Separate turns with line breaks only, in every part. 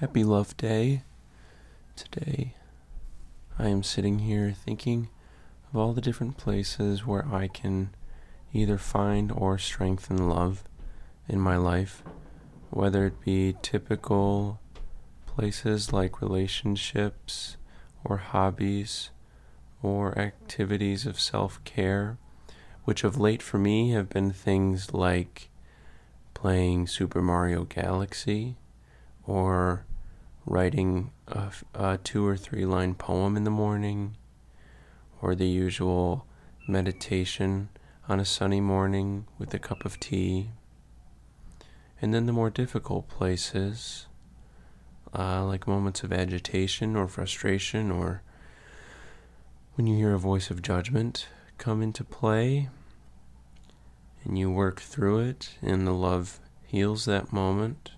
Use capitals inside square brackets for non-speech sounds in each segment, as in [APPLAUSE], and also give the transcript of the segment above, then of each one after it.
Happy Love Day. Today, I am sitting here thinking of all the different places where I can either find or strengthen love in my life, whether it be typical places like relationships or hobbies or activities of self care, which of late for me have been things like playing Super Mario Galaxy or writing a, a, two or three line poem in the morning or the usual meditation on a sunny morning with a cup of tea. And then the more difficult places, uh, like moments of agitation or frustration, or when you hear a voice of judgment come into play and you work through it, and the love heals that moment,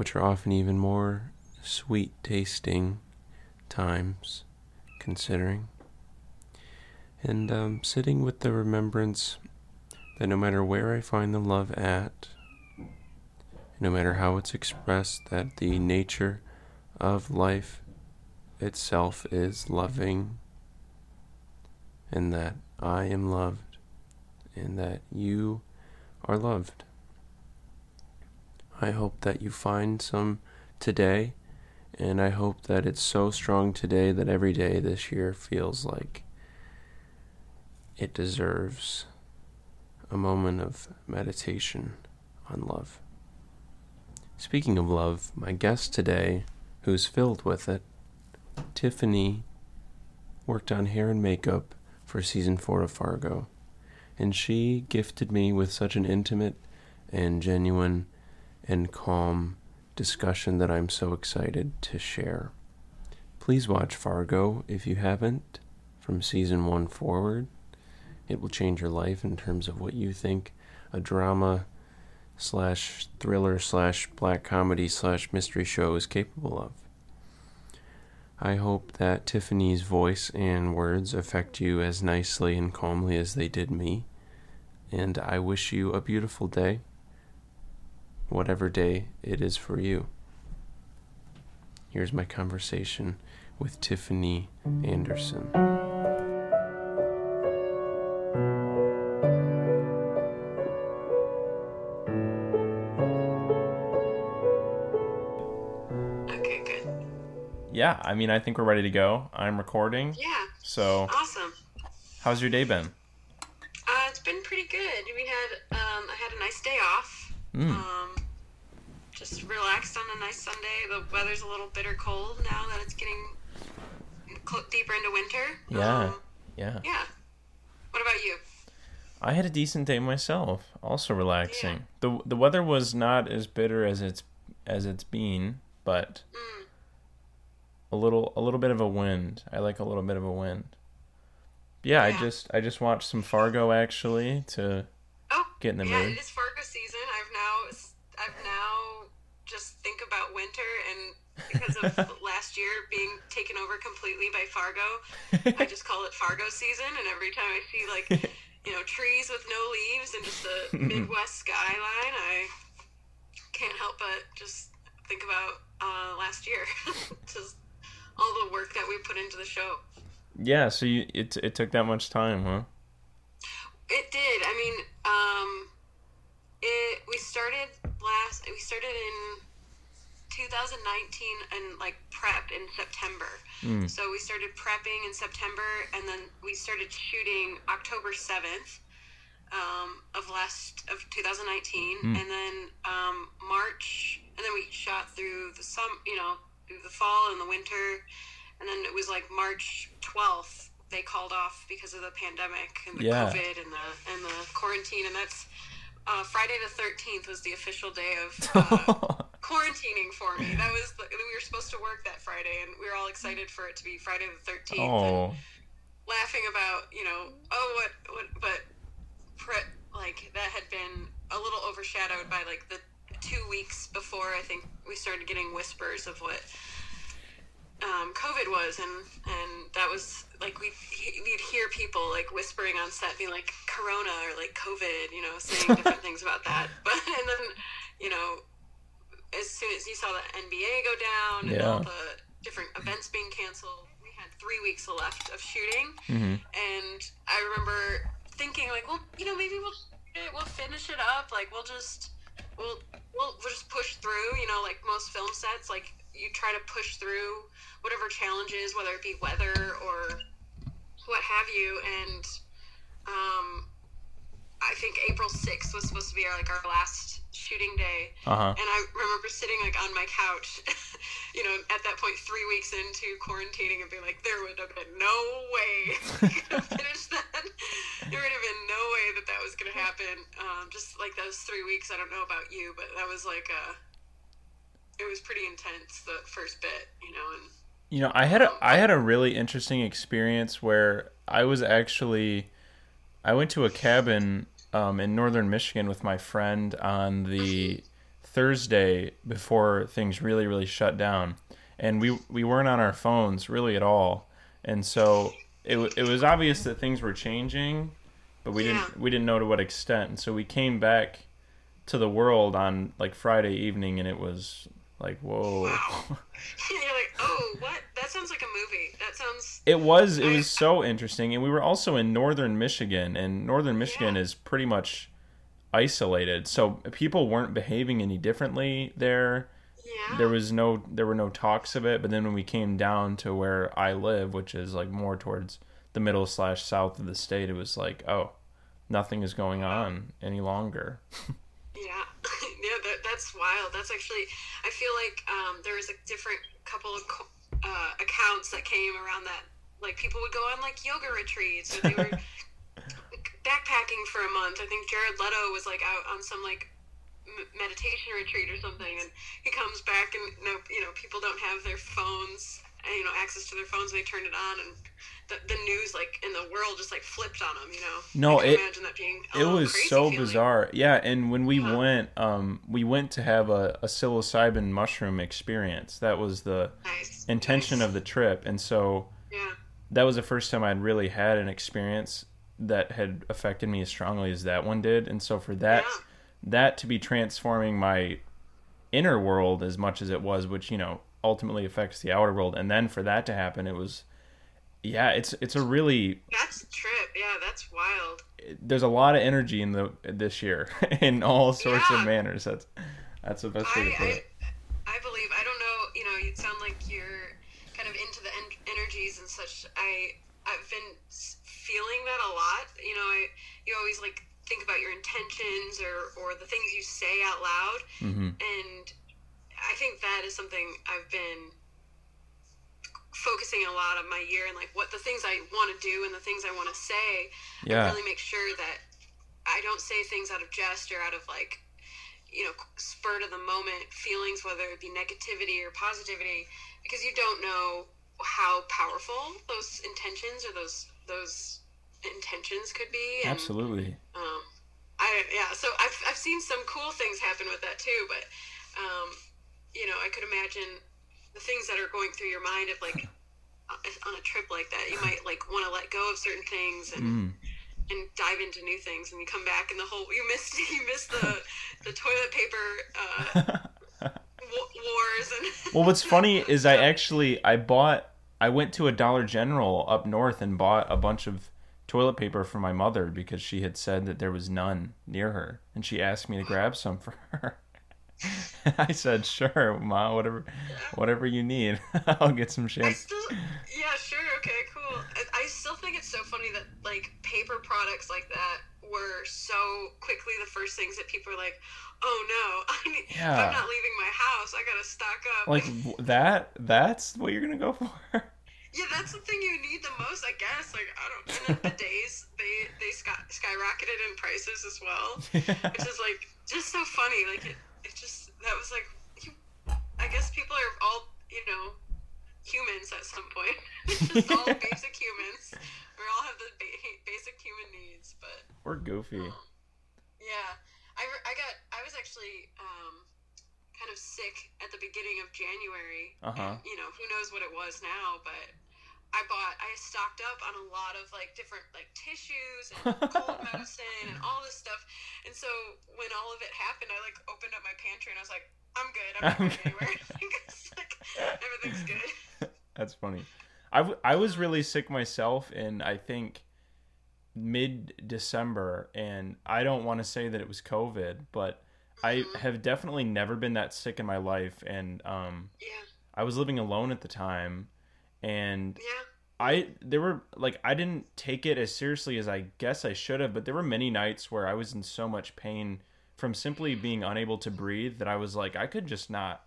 which are often even more sweet tasting times, considering. And um, sitting with the remembrance that no matter where I find the love at, no matter how it's expressed, that the nature of life itself is loving, and that I am loved, and that you are loved. I hope that you find some today, and I hope that it's so strong today that every day this year feels like it deserves a moment of meditation on love. Speaking of love, my guest today, who's filled with it, Tiffany, worked on hair and makeup for season four of Fargo, and she gifted me with such an intimate and genuine and calm discussion that I'm so excited to share. Please watch Fargo if you haven't from season one forward. It will change your life in terms of what you think a drama slash thriller slash black comedy slash mystery show is capable of. I hope that Tiffany's voice and words affect you as nicely and calmly as they did me. And I wish you a beautiful day, whatever day it is for you. Here's my conversation with Tiffany Anderson. Okay, good.
Yeah, I mean, I think we're ready to go. I'm recording.
Yeah.
So.
Awesome.
How's your day been?
Uh, it's been pretty good. We had um, I had a nice day off.
Mm.
Um, just relaxed on a nice Sunday. The weather's a little bitter cold now that it's getting deeper into winter.
Yeah.
Um,
yeah.
Yeah. What about you?
I had a decent day myself. Also relaxing.
Yeah.
the The weather was not as bitter as it's as it's been, but.
Mm
a little a little bit of a wind. I like a little bit of a wind. Yeah,
Yeah.
I just I just watched some Fargo actually to
Oh,
Get in the
yeah,
mood.
it is Fargo think about winter and because of [LAUGHS] last year being taken over completely by Fargo, I just call it Fargo season. And every time I see like you know trees with no leaves and just the [LAUGHS] Midwest skyline, I can't help but just think about uh, last year. [LAUGHS] just all the work that we put into the show.
Yeah, so you it it took that much time, huh?
It did. I mean, um, it we started last. We started in 2019 and like prepped in September.
Mm.
So we started prepping in September, and then we started shooting October 7th um, of last of 2019,
Mm.
and then um, March, and then we shot through the some, you know, through the fall and the winter, and then it was like March 12th they called off because of the pandemic and the
Yeah.
COVID and the and the quarantine, and that's uh, Friday the 13th was the official day of [LAUGHS] uh, quarantining for me. That was the, we were supposed to work that Friday, and we were all excited for it to be Friday the 13th. And
oh,
laughing about you know oh what what but pre- like that had been a little overshadowed by like the two weeks before I think we started getting whispers of what um, COVID was, and and that was like we we'd hear people like whispering on set, being like Corona or like COVID, you know, saying different [LAUGHS] things about that. But and then you know as soon as you saw the NBA go down and all the different events being canceled, we had three weeks left of shooting,
hmm
and I remember thinking like, well, you know, maybe we'll we'll finish it up. Like we'll just we'll we'll, we'll just push through. You know, like most film sets, like you try to push through whatever challenges, whether it be weather or what have you. And um, I think April sixth was supposed to be our like our last shooting day.
Uh huh.
And I remember sitting like on my couch, [LAUGHS] you know, at that point, three weeks into quarantining, and being like, there would have been no way [LAUGHS] we could have finished that. There would have been no way that that was going to happen. Um, just like those three weeks, I don't know about you, but that was like a, it was pretty intense the first bit, you know, and
You know, I had a I had a really interesting experience where I was actually I went to a cabin um, in northern Michigan with my friend on the Thursday before things really really shut down, and we we weren't on our phones really at all, and so it it was obvious that things were changing, but we
Yeah.
didn't we didn't know to what extent, and so we came back to the world on like Friday evening, and it was like whoa.
Wow. [LAUGHS] you're like, oh, what? That sounds like a movie. That sounds,
It was it was [LAUGHS] so interesting, and we were also in northern Michigan, and northern Michigan
Yeah.
is pretty much isolated, so people weren't behaving any differently there.
yeah.
There was no there were no talks of it, but then when we came down to where I live, which is like more towards the middle slash south of the state, it was like oh, nothing is going on any longer. [LAUGHS]
Yeah, yeah, that, that's wild. That's actually, I feel like um, there was a different couple of co- uh, accounts that came around that, like people would go on like yoga retreats or they were [LAUGHS] backpacking for a month. I think Jared Leto was like out on some like m- meditation retreat or something, and he comes back and no, you know, people don't have their phones, you know, access to their phones. And they turned it on, and the, the news like in the world just like flipped on them. You know,
No, it-
imagine that being
it was so
feeling.
bizarre yeah and when we went um we went to have a, a psilocybin mushroom experience that was the
Nice.
intention
nice.
of the trip and so
yeah.
that was the first time i'd really had an experience that had affected me as strongly as that one did and so for that
Yeah.
that to be transforming my inner world as much as it was which you know ultimately affects the outer world and then for that to happen it was yeah it's it's a really
That's a trip. Yeah, that's wild.
there's a lot of energy in the this year [LAUGHS] in all sorts
Yeah.
of manners. That's that's the best way to put
I,
it.
I, I believe. I don't know. You know, you sound like you're kind of into the en- energies and such. I I've been feeling that a lot. You know, I you always like think about your intentions or or the things you say out loud,
hmm
and I think that is something I've been focusing a lot of my year and like what the things I want to do and the things I want to say
Yeah.
and really make sure that I don't say things out of jest or out of like, you know, spur of the moment feelings, whether it be negativity or positivity, because you don't know how powerful those intentions or those those intentions could be. And,
Absolutely.
Um, I yeah. So I've I've seen some cool things happen with that too, but um, you know, I could imagine the things that are going through your mind of like [LAUGHS] on a trip like that, you might like want to let go of certain things and
Mm.
and dive into new things and you come back and the whole you missed [LAUGHS] you missed the the toilet paper uh, [LAUGHS] wars and
well, what's funny is I actually I bought I went to a Dollar General up north and bought a bunch of toilet paper for my mother because she had said that there was none near her and she asked me to grab some for her. [LAUGHS] I said, "Sure, ma, whatever whatever you need. [LAUGHS] I'll get some
I
shampoo."
still yeah sure okay cool I, I still think it's so funny that like paper products like that were so quickly the first things that people are like oh no [LAUGHS] I need, if
Yeah.
I'm not leaving my house I gotta stock up
Like that that's what you're going to go for?
Yeah, that's the thing you need the most, I guess. Like I don't, and then the days they they sky, skyrocketed in prices as well, which is like just so funny. Like it, it just that was like, you, I guess people are all you know humans at some point. [LAUGHS] It's just all [LAUGHS] basic humans. We all have the ba- basic human needs, but
We're goofy.
yeah, I, I got I was actually um, kind of sick at the beginning of January.
Uh-huh.
And, you know, who knows what it was now, but I bought I stocked up on a lot of like different like tissues and cold [LAUGHS] medicine and all this stuff. And so when all of it happened, I like opened up my pantry and I was like, I'm good. I'm not [LAUGHS] going anywhere. [LAUGHS] Like, everything's good.
That's funny. I, w- I was really sick myself in I think mid December, and I don't want to say that it was COVID, but I
Mhm.
have definitely never been that sick in my life, and um,
Yeah.
I was living alone at the time, and
Yeah.
I there were like I didn't take it as seriously as I guess I should have, but there were many nights where I was in so much pain from simply being unable to breathe that I was like I could just not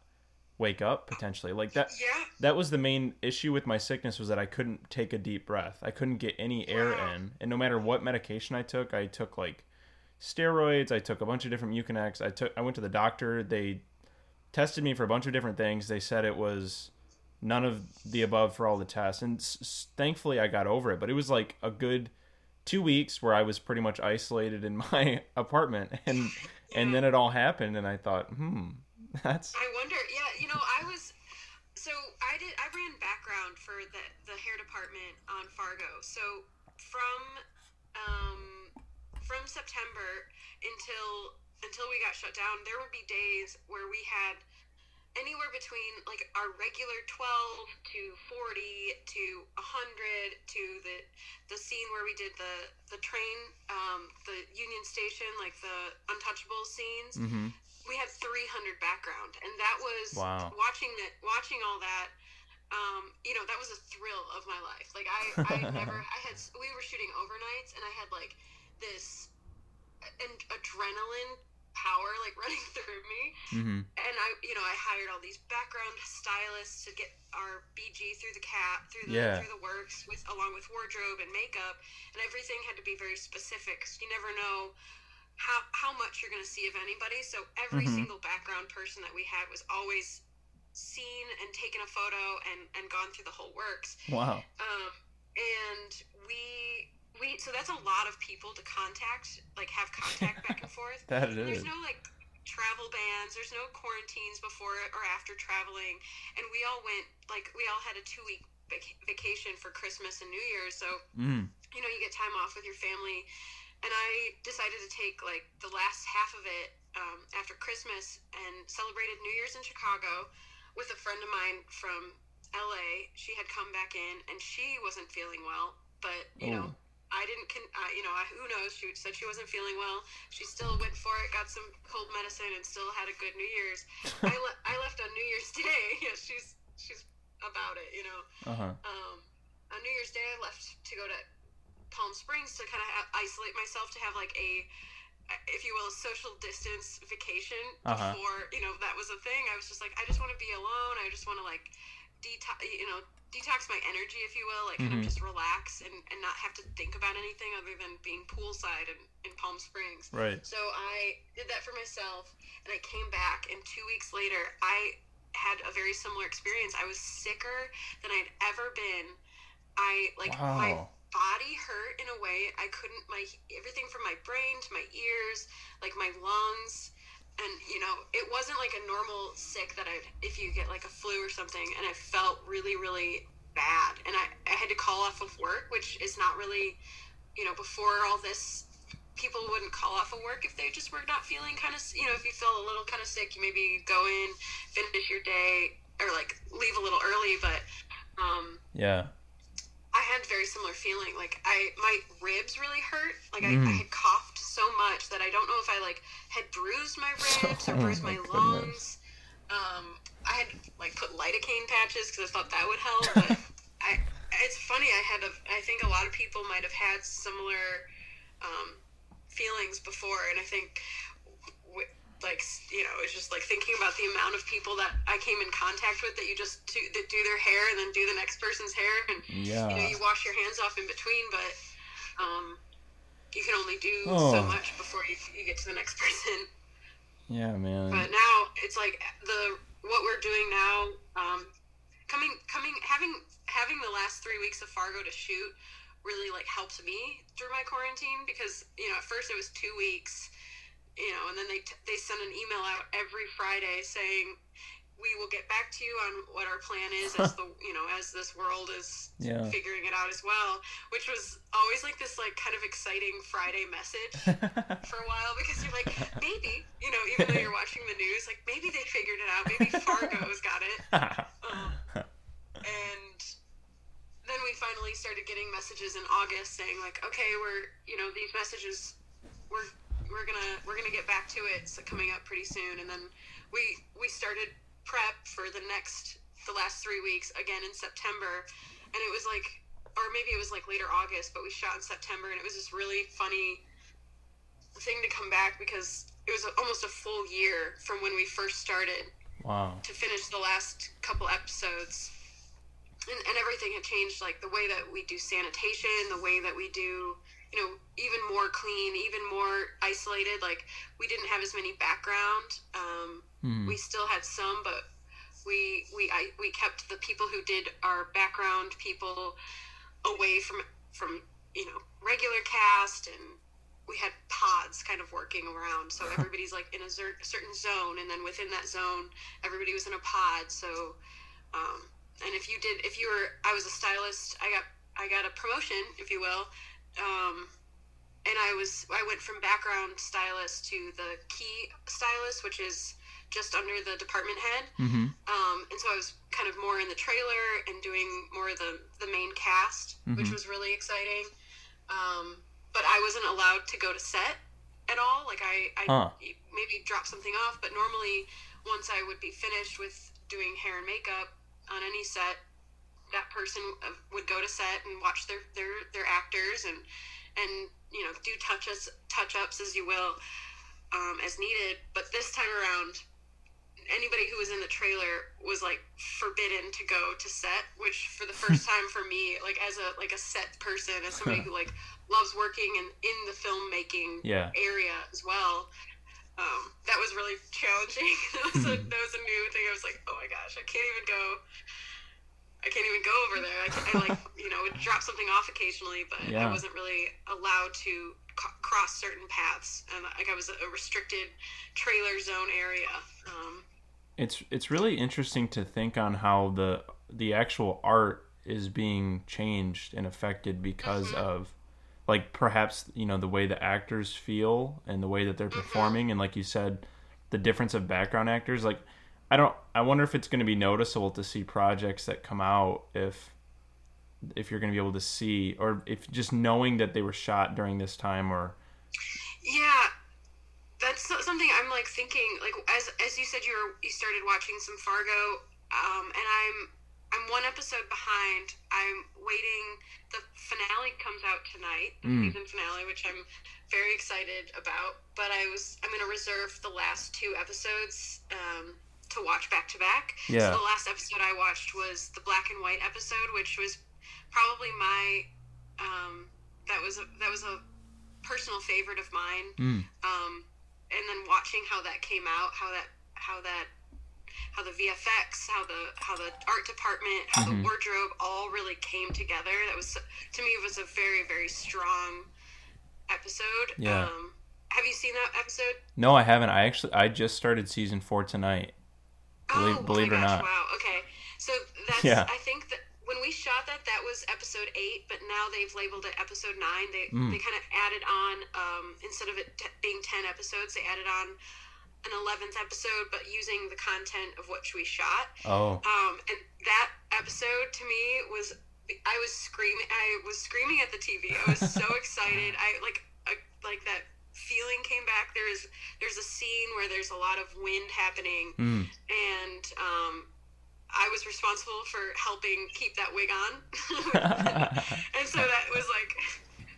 wake up potentially. Like that
Yeah.
that was the main issue with my sickness was that I couldn't take a deep breath. I couldn't get any air
Wow.
in. And no matter what medication I took, I took like steroids, I took a bunch of different Mucinex. I took I went to the doctor. They tested me for a bunch of different things. They said it was none of the above for all the tests. And s- thankfully I got over it, but it was like a good 2 weeks where I was pretty much isolated in [LAUGHS] my apartment and and then it all happened and I thought, "Hmm, [LAUGHS] that's
I wonder. Yeah, you know, I was. So I did. I ran background for the the hair department on Fargo. So from um, from September until until we got shut down, there would be days where we had anywhere between like our regular 12 to 40 to 100 to the the scene where we did the the train um, the union station like the untouchable scenes
mhm.
we had 300 background and that was
Wow.
watching that watching all that um, you know that was a thrill of my life like i i [LAUGHS] never i had we were shooting overnights and i had like this an adrenaline power like [LAUGHS] running through me
Mhm.
and i you know i hired all these background stylists to get our bg through the cap through the
Yeah.
through the works with along with wardrobe and makeup and everything had to be very specific 'cause you never know how how much you're going to see of anybody so every
Mhm.
single background person that we had was always seen and taken a photo and and gone through the whole works
Wow.
um, and we we so that's a lot of people to contact like have contact back and [LAUGHS] forth.
That it
there's no like travel bans there's no quarantines before or after traveling. And we all went like we all had a two week vac- vacation for christmas and new year's so
Mm.
you know you get time off with your family. And i decided to take like the last half of it um, after christmas and celebrated new year's in chicago with a friend of mine from la she had come back in and she wasn't feeling well but you know
Oh.
I didn't, con- uh, you know, I, who knows? She said she wasn't feeling well. She still went for it, got some cold medicine, and still had a good New Year's. [LAUGHS] I, le- I left on New Year's Day. [LAUGHS] Yeah, she's she's about it, you know.
Uh huh.
Um, on New Year's Day, I left to go to Palm Springs to kind of ha- isolate myself to have like a, if you will, a social distance vacation
Uh-huh.
before you know that was a thing. I was just like, I just want to be alone. I just want to like detox, you know, detox my energy, if you will, like kind
Mhm.
of just relax and, and not have to think about anything other than being poolside in, in Palm Springs.
Right.
So I did that for myself, and I came back, and two weeks later, I had a very similar experience. I was sicker than I'd ever been. I like my body hurt in a way I couldn't. My everything from my brain to my ears, like my lungs, and you know, it wasn't like a normal sick that I'd if you get like a flu or something, and I felt really, really bad, and I I had to call off of work, which is not really, you know, before all this people wouldn't call off of work if they just were not feeling kind of you know if you feel a little kind of sick you maybe go in finish your day or like leave a little early but um
Yeah.
I had a very similar feeling like i my ribs really hurt like I, I
Mm.
had coughed so much that i don't know if i like had bruised my [LAUGHS] ribs or
Oh
bruised
my
my, lungs um i had like put lidocaine patches because i thought that would help [LAUGHS] but i it's funny i had a i think a lot of people might have had similar um feelings before and i think like you know it's just like thinking about the amount of people that i came in contact with that you just do, that do their hair and then do the next person's hair and
Yeah.
you know you wash your hands off in between but um you can only do
Oh.
so much before you, you get to the next [LAUGHS] person
Yeah, man.
but now it's like the what we're doing now um coming coming having having the last three weeks of fargo to shoot really like helped me through my quarantine because you know at first it was two weeks you know and then they t- they send an email out every friday saying we will get back to you on what our plan is as [LAUGHS] the you know as this world is
Yeah.
figuring it out as well. Which was always like this like kind of exciting Friday message [LAUGHS] for a while because you're like maybe you know even though you're watching the news like maybe they figured it out maybe Fargo's got it. Um, [LAUGHS] and then we finally started getting messages in August saying like, okay, we're you know these messages, we're we're gonna we're gonna get back to it. So coming up pretty soon, and then we we started prep for the next the last three weeks again in September, and it was like, or maybe it was like later August, but we shot in September, and it was this really funny thing to come back because it was almost a full year from when we first started
wow.
to finish the last couple episodes and, and everything had changed like the way that we do sanitation the way that we do you know even more clean even more isolated like we didn't have as many background um,
Hmm.
we still had some but we we I, we kept the people who did our background people away from from you know regular cast and we had pods kind of working around so [LAUGHS] everybody's like in a cer- certain zone and then within that zone everybody was in a pod so um, and if you did if you were i was a stylist i got i got a promotion if you will um, and i was i went from background stylist to the key stylist which is just under the department head
Mm-hmm.
um, and so I was kind of more in the trailer and doing more of the, the main cast, which
Mhm.
was really exciting. Um, but I wasn't allowed to go to set at all. Like I, I
Huh.
maybe drop something off, but normally once I would be finished with doing hair and makeup on any set, that person uh, would go to set and watch their, their, their actors and, and, you know, do touch ups, touch ups as you will, um, as needed. But this time around, anybody who was in the trailer was like forbidden to go to set which for the first [LAUGHS] time for me like as a like a set person as somebody [LAUGHS] who like loves working in in the filmmaking
Yeah.
area as well um, that was really challenging [LAUGHS] that was a that was a new thing i was like oh my gosh i can't even go i can't even go over there. I, I like you know would drop something off occasionally but
Yeah.
i wasn't really allowed to c- cross certain paths. And like i was a restricted trailer zone area um,
It's it's really interesting to think on how the the actual art is being changed and affected because
Mhm.
of like perhaps you know the way the actors feel and the way that they're performing. And like you said the difference of background actors like I don't I wonder if it's going to be noticeable to see projects that come out if if you're going to be able to see or if just knowing that they were shot during this time or
Yeah, that's something I'm like thinking. Like as as you said, you were you started watching some Fargo, um, and I'm I'm one episode behind. I'm waiting. The finale comes out tonight, the
Mm.
season finale, which I'm very excited about. But I was I'm going to reserve the last two episodes um, to watch back to back.
Yeah.
So the last episode I watched was the black and white episode, which was probably my um, that was a, that was a personal favorite of mine
mm,
um, and then watching how that came out, how that how that how the VFX, how the how the art department, how
Mhm.
the wardrobe all really came together. That was to me it was a very very strong episode.
Yeah.
Um, have you seen that episode?
no I haven't I actually I just started season 4 tonight Believe-
oh,
believe
oh
it
my
or
gosh,
not.
Wow. Okay. So that's
Yeah.
I think that when we shot that that was episode eight, but now they've labeled it episode nine. They
Mm.
they kind of added on um, instead of it t- being ten episodes, they added on an eleventh episode, but using the content of which we shot.
oh
Um, and that episode to me was I was screaming. I was screaming at the TV. I was so [LAUGHS] excited. I like I, like that feeling came back. There's there's a scene where there's a lot of wind happening,
mm,
and um, I was responsible for helping keep that wig on. [LAUGHS] and so that was like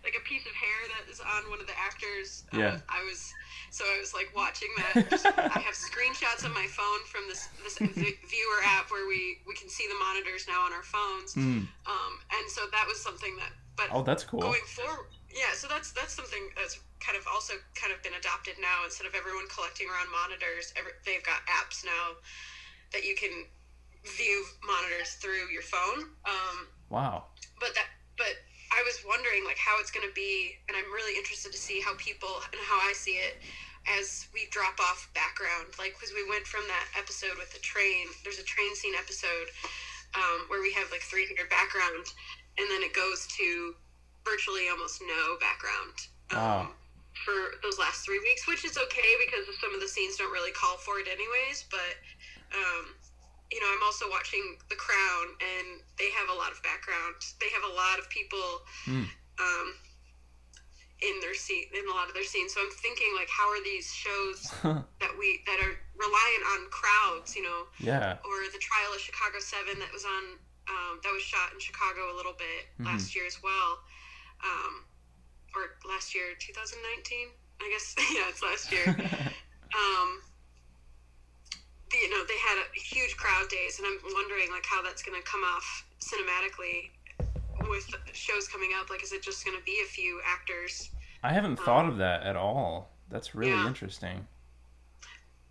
like a piece of hair that is on one of the actors.
Yeah.
Uh, I was so I was like watching that. Just- I have screenshots on my phone from this this [LAUGHS] v- viewer app where we we can see the monitors now on our phones.
mm.
Um, and so that was something that. But
oh that's cool
going forward yeah so that's that's something that's kind of also kind of been adopted now instead of everyone collecting around monitors every, they've got apps now that you can view monitors through your phone um,
wow
but that but i was wondering like how it's going to be and i'm really interested to see how people and how i see it as we drop off background, like because we went from that episode with the train. There's a train scene episode um, where we have like 300 background, and then it goes to virtually almost no background. Um,
Wow.
For those last three weeks, which is okay because some of the scenes don't really call for it, anyways. But um, you know, I'm also watching The Crown, and they have a lot of background. They have a lot of people
Hmm.
um, in their scene, in a lot of their scenes. So I'm thinking, like, how are these shows [LAUGHS] that we that are reliant on crowds, you know,
yeah.
or the trial of Chicago Seven that was on um, that was shot in Chicago a little bit
Mhm.
last year as well, um, or last year 2019, I guess. [LAUGHS] yeah, it's last year. [LAUGHS] um, the- you know, they had a huge crowd days, and I'm wondering like how that's going to come off cinematically with shows coming up. Like, is it just going to be a few actors?
I haven't thought of that at all. That's really
Yeah.
interesting.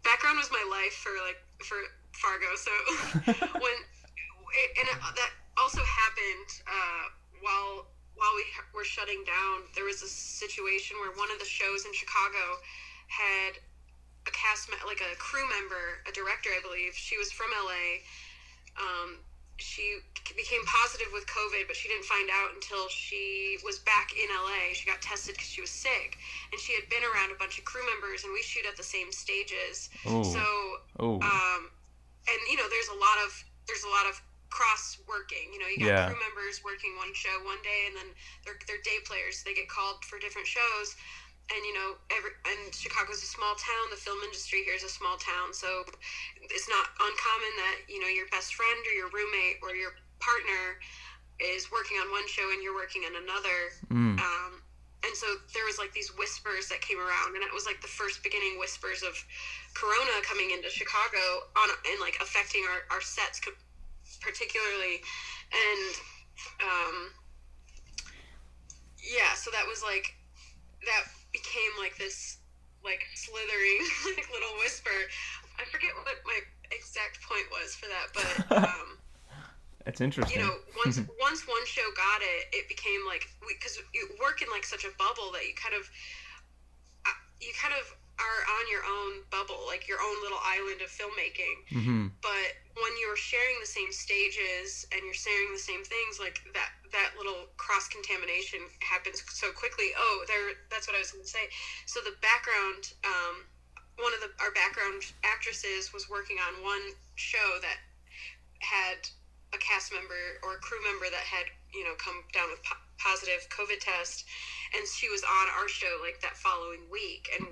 background was my life for like for Fargo. So [LAUGHS] when and it, that also happened uh, while while we were shutting down, there was a situation where one of the shows in Chicago had a cast like a crew member, a director, I believe. She was from LA. Um, she became positive with COVID, but she didn't find out until she was back in LA. She got tested because she was sick, and she had been around a bunch of crew members, and we shoot at the same stages.
Oh.
So,
oh.
um, and you know, there's a lot of there's a lot of cross working. You know, you got
Yeah.
crew members working one show one day, and then they're they're day players. They get called for different shows. And you know, every and Chicago's a small town. The film industry here is a small town, so it's not uncommon that you know your best friend or your roommate or your partner is working on one show and you're working on another.
Mm.
Um, and so there was like these whispers that came around, and it was like the first beginning whispers of Corona coming into Chicago on and like affecting our, our sets particularly, and um, yeah, so that was like that became like this like slithering [LAUGHS] like little whisper. I forget what my exact point was for that, but [LAUGHS] um,
That's interesting.
you know, once [LAUGHS] once one show got it, it became like because you work in like such a bubble that you kind of uh, you kind of are on your own bubble, like your own little island of filmmaking.
hmm
But when you're sharing the same stages and you're sharing the same things, like that that little cross contamination happens so quickly. Oh, there. That's what I was going to say. So the background. Um, one of the our background actresses was working on one show that had a cast member or a crew member that had you know come down with po- positive COVID test, and she was on our show like that following week, and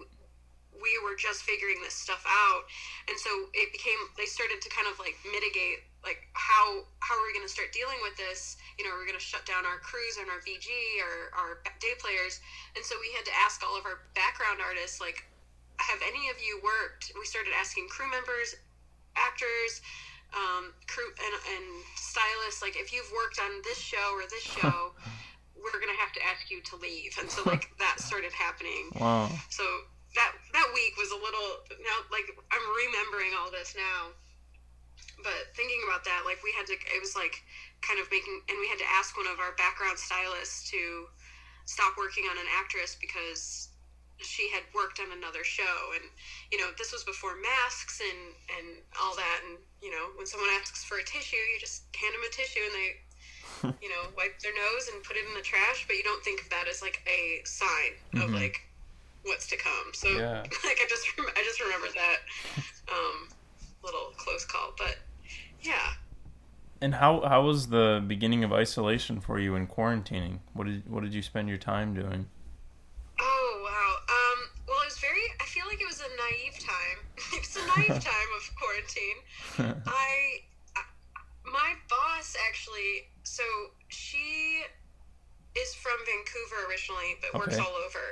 we were just figuring this stuff out, and so it became they started to kind of like mitigate like how how are we going to start dealing with this? You know we're going to shut down our crews and our BG or our day players? And so we had to ask all of our background artists like have any of you worked? We started asking crew members actors um, crew and, and stylists like if you've worked on this show or this [LAUGHS] show we're gonna have to ask you to leave. And so like that started happening.
Wow.
so that that week was a little now like i'm remembering all this now but thinking about that like we had to it was like kind of making and we had to ask one of our background stylists to stop working on an actress because she had worked on another show and you know this was before masks and and all that and you know when someone asks for a tissue you just hand them a tissue and they [LAUGHS] you know wipe their nose and put it in the trash but you don't think of that as like a sign of
Mhm.
like what's to come so
Yeah. [LAUGHS]
like i just rem- i just remembered that um little close call but yeah
And how how was the beginning of isolation for you in quarantining? What did what did you spend your time doing?
Oh wow. Um, well, it was very. I feel like it was a naive time. [LAUGHS] it was a naive [LAUGHS] time of quarantine. I, I, my boss actually. So she is from Vancouver originally, but works all over.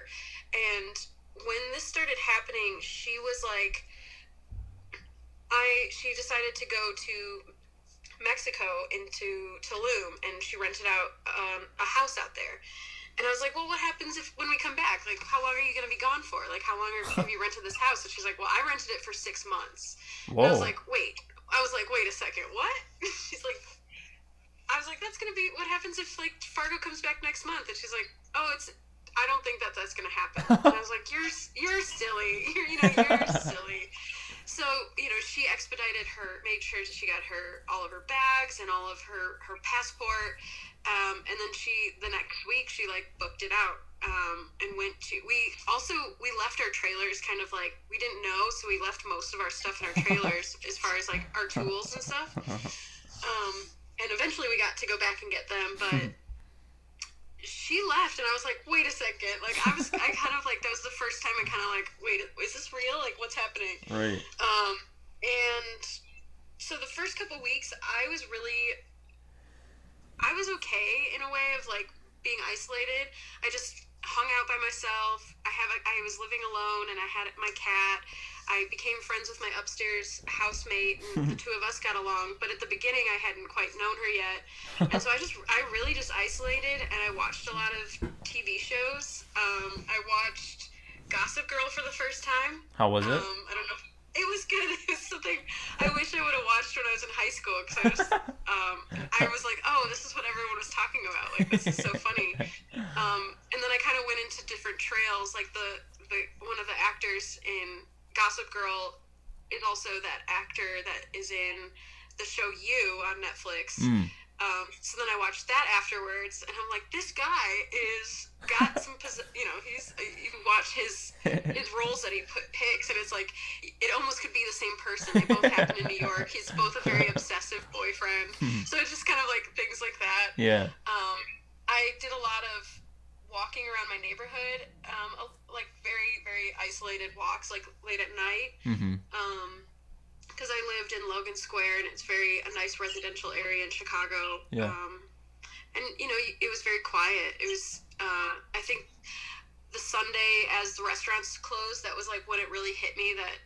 And when this started happening, she was like, I. She decided to go to Mexico into Tulum, and she rented out um, a house out there. And I was like, well, what happens if when we come back? Like, how long are you going to be gone for? Like, how long are, have you rented this house? And she's like, well, I rented it for six months. And I was like, wait. I was like, wait a second, what? [LAUGHS] she's like, I was like, that's going to be what happens if like Fargo comes back next month. And she's like, oh, it's. I don't think that that's gonna happen. And I was like, you're you're silly. [LAUGHS] You're, you know, you're silly. So you know, she expedited her, made sure that she got her all of her bags and all of her her passport, um, and then she the next week she like booked it out um, and went to. We also we left our trailers kind of like we didn't know, so we left most of our stuff in our trailers [LAUGHS] as far as like our tools and stuff. [LAUGHS] Um, and eventually we got to go back and get them, but she left and I was like, wait a second. Like I was I kind of like that was the first time I kind of like, wait, is this real? Like what's happening?
Right.
Um and so the first couple weeks I was really I was okay in a way of like being isolated. I just hung out by myself. I have a, I was living alone and I had my cat. I became friends with my upstairs housemate, and the [LAUGHS] two of us got along. But at the beginning, I hadn't quite known her yet, and so I just, I really just isolated, and I watched a lot of TV shows. Um, I watched Gossip Girl for the first time.
How was it?
Um, I don't know. If, it was good. [LAUGHS] It was something I wish I would have watched when I was in high school because I just, um, I was like, oh, this is what everyone was talking about. Like this is so funny. Um, and then I kind of went into different trails. Like the, the one of the actors in Gossip Girl is also that actor that is in the show You on Netflix.
Mm.
Um, so then I watched that afterwards, and I'm like, this guy is got some, posi- [LAUGHS] you know, he's you can watch his his [LAUGHS] roles that he put picks, and it's like it almost could be the same person. They both happen in New [LAUGHS] York. He's both a very obsessive boyfriend, so it's just kind of like things like that.
Yeah.
Um, I did a lot of walking around my neighborhood, um, a- like very very isolated walks, like late at night.
Mm-hmm.
Um, because I lived in Logan Square and it's very a nice residential area in Chicago.
Yeah.
Um, and you know, it was very quiet. It was, uh, I think, the Sunday as the restaurants closed, that was like when it really hit me that,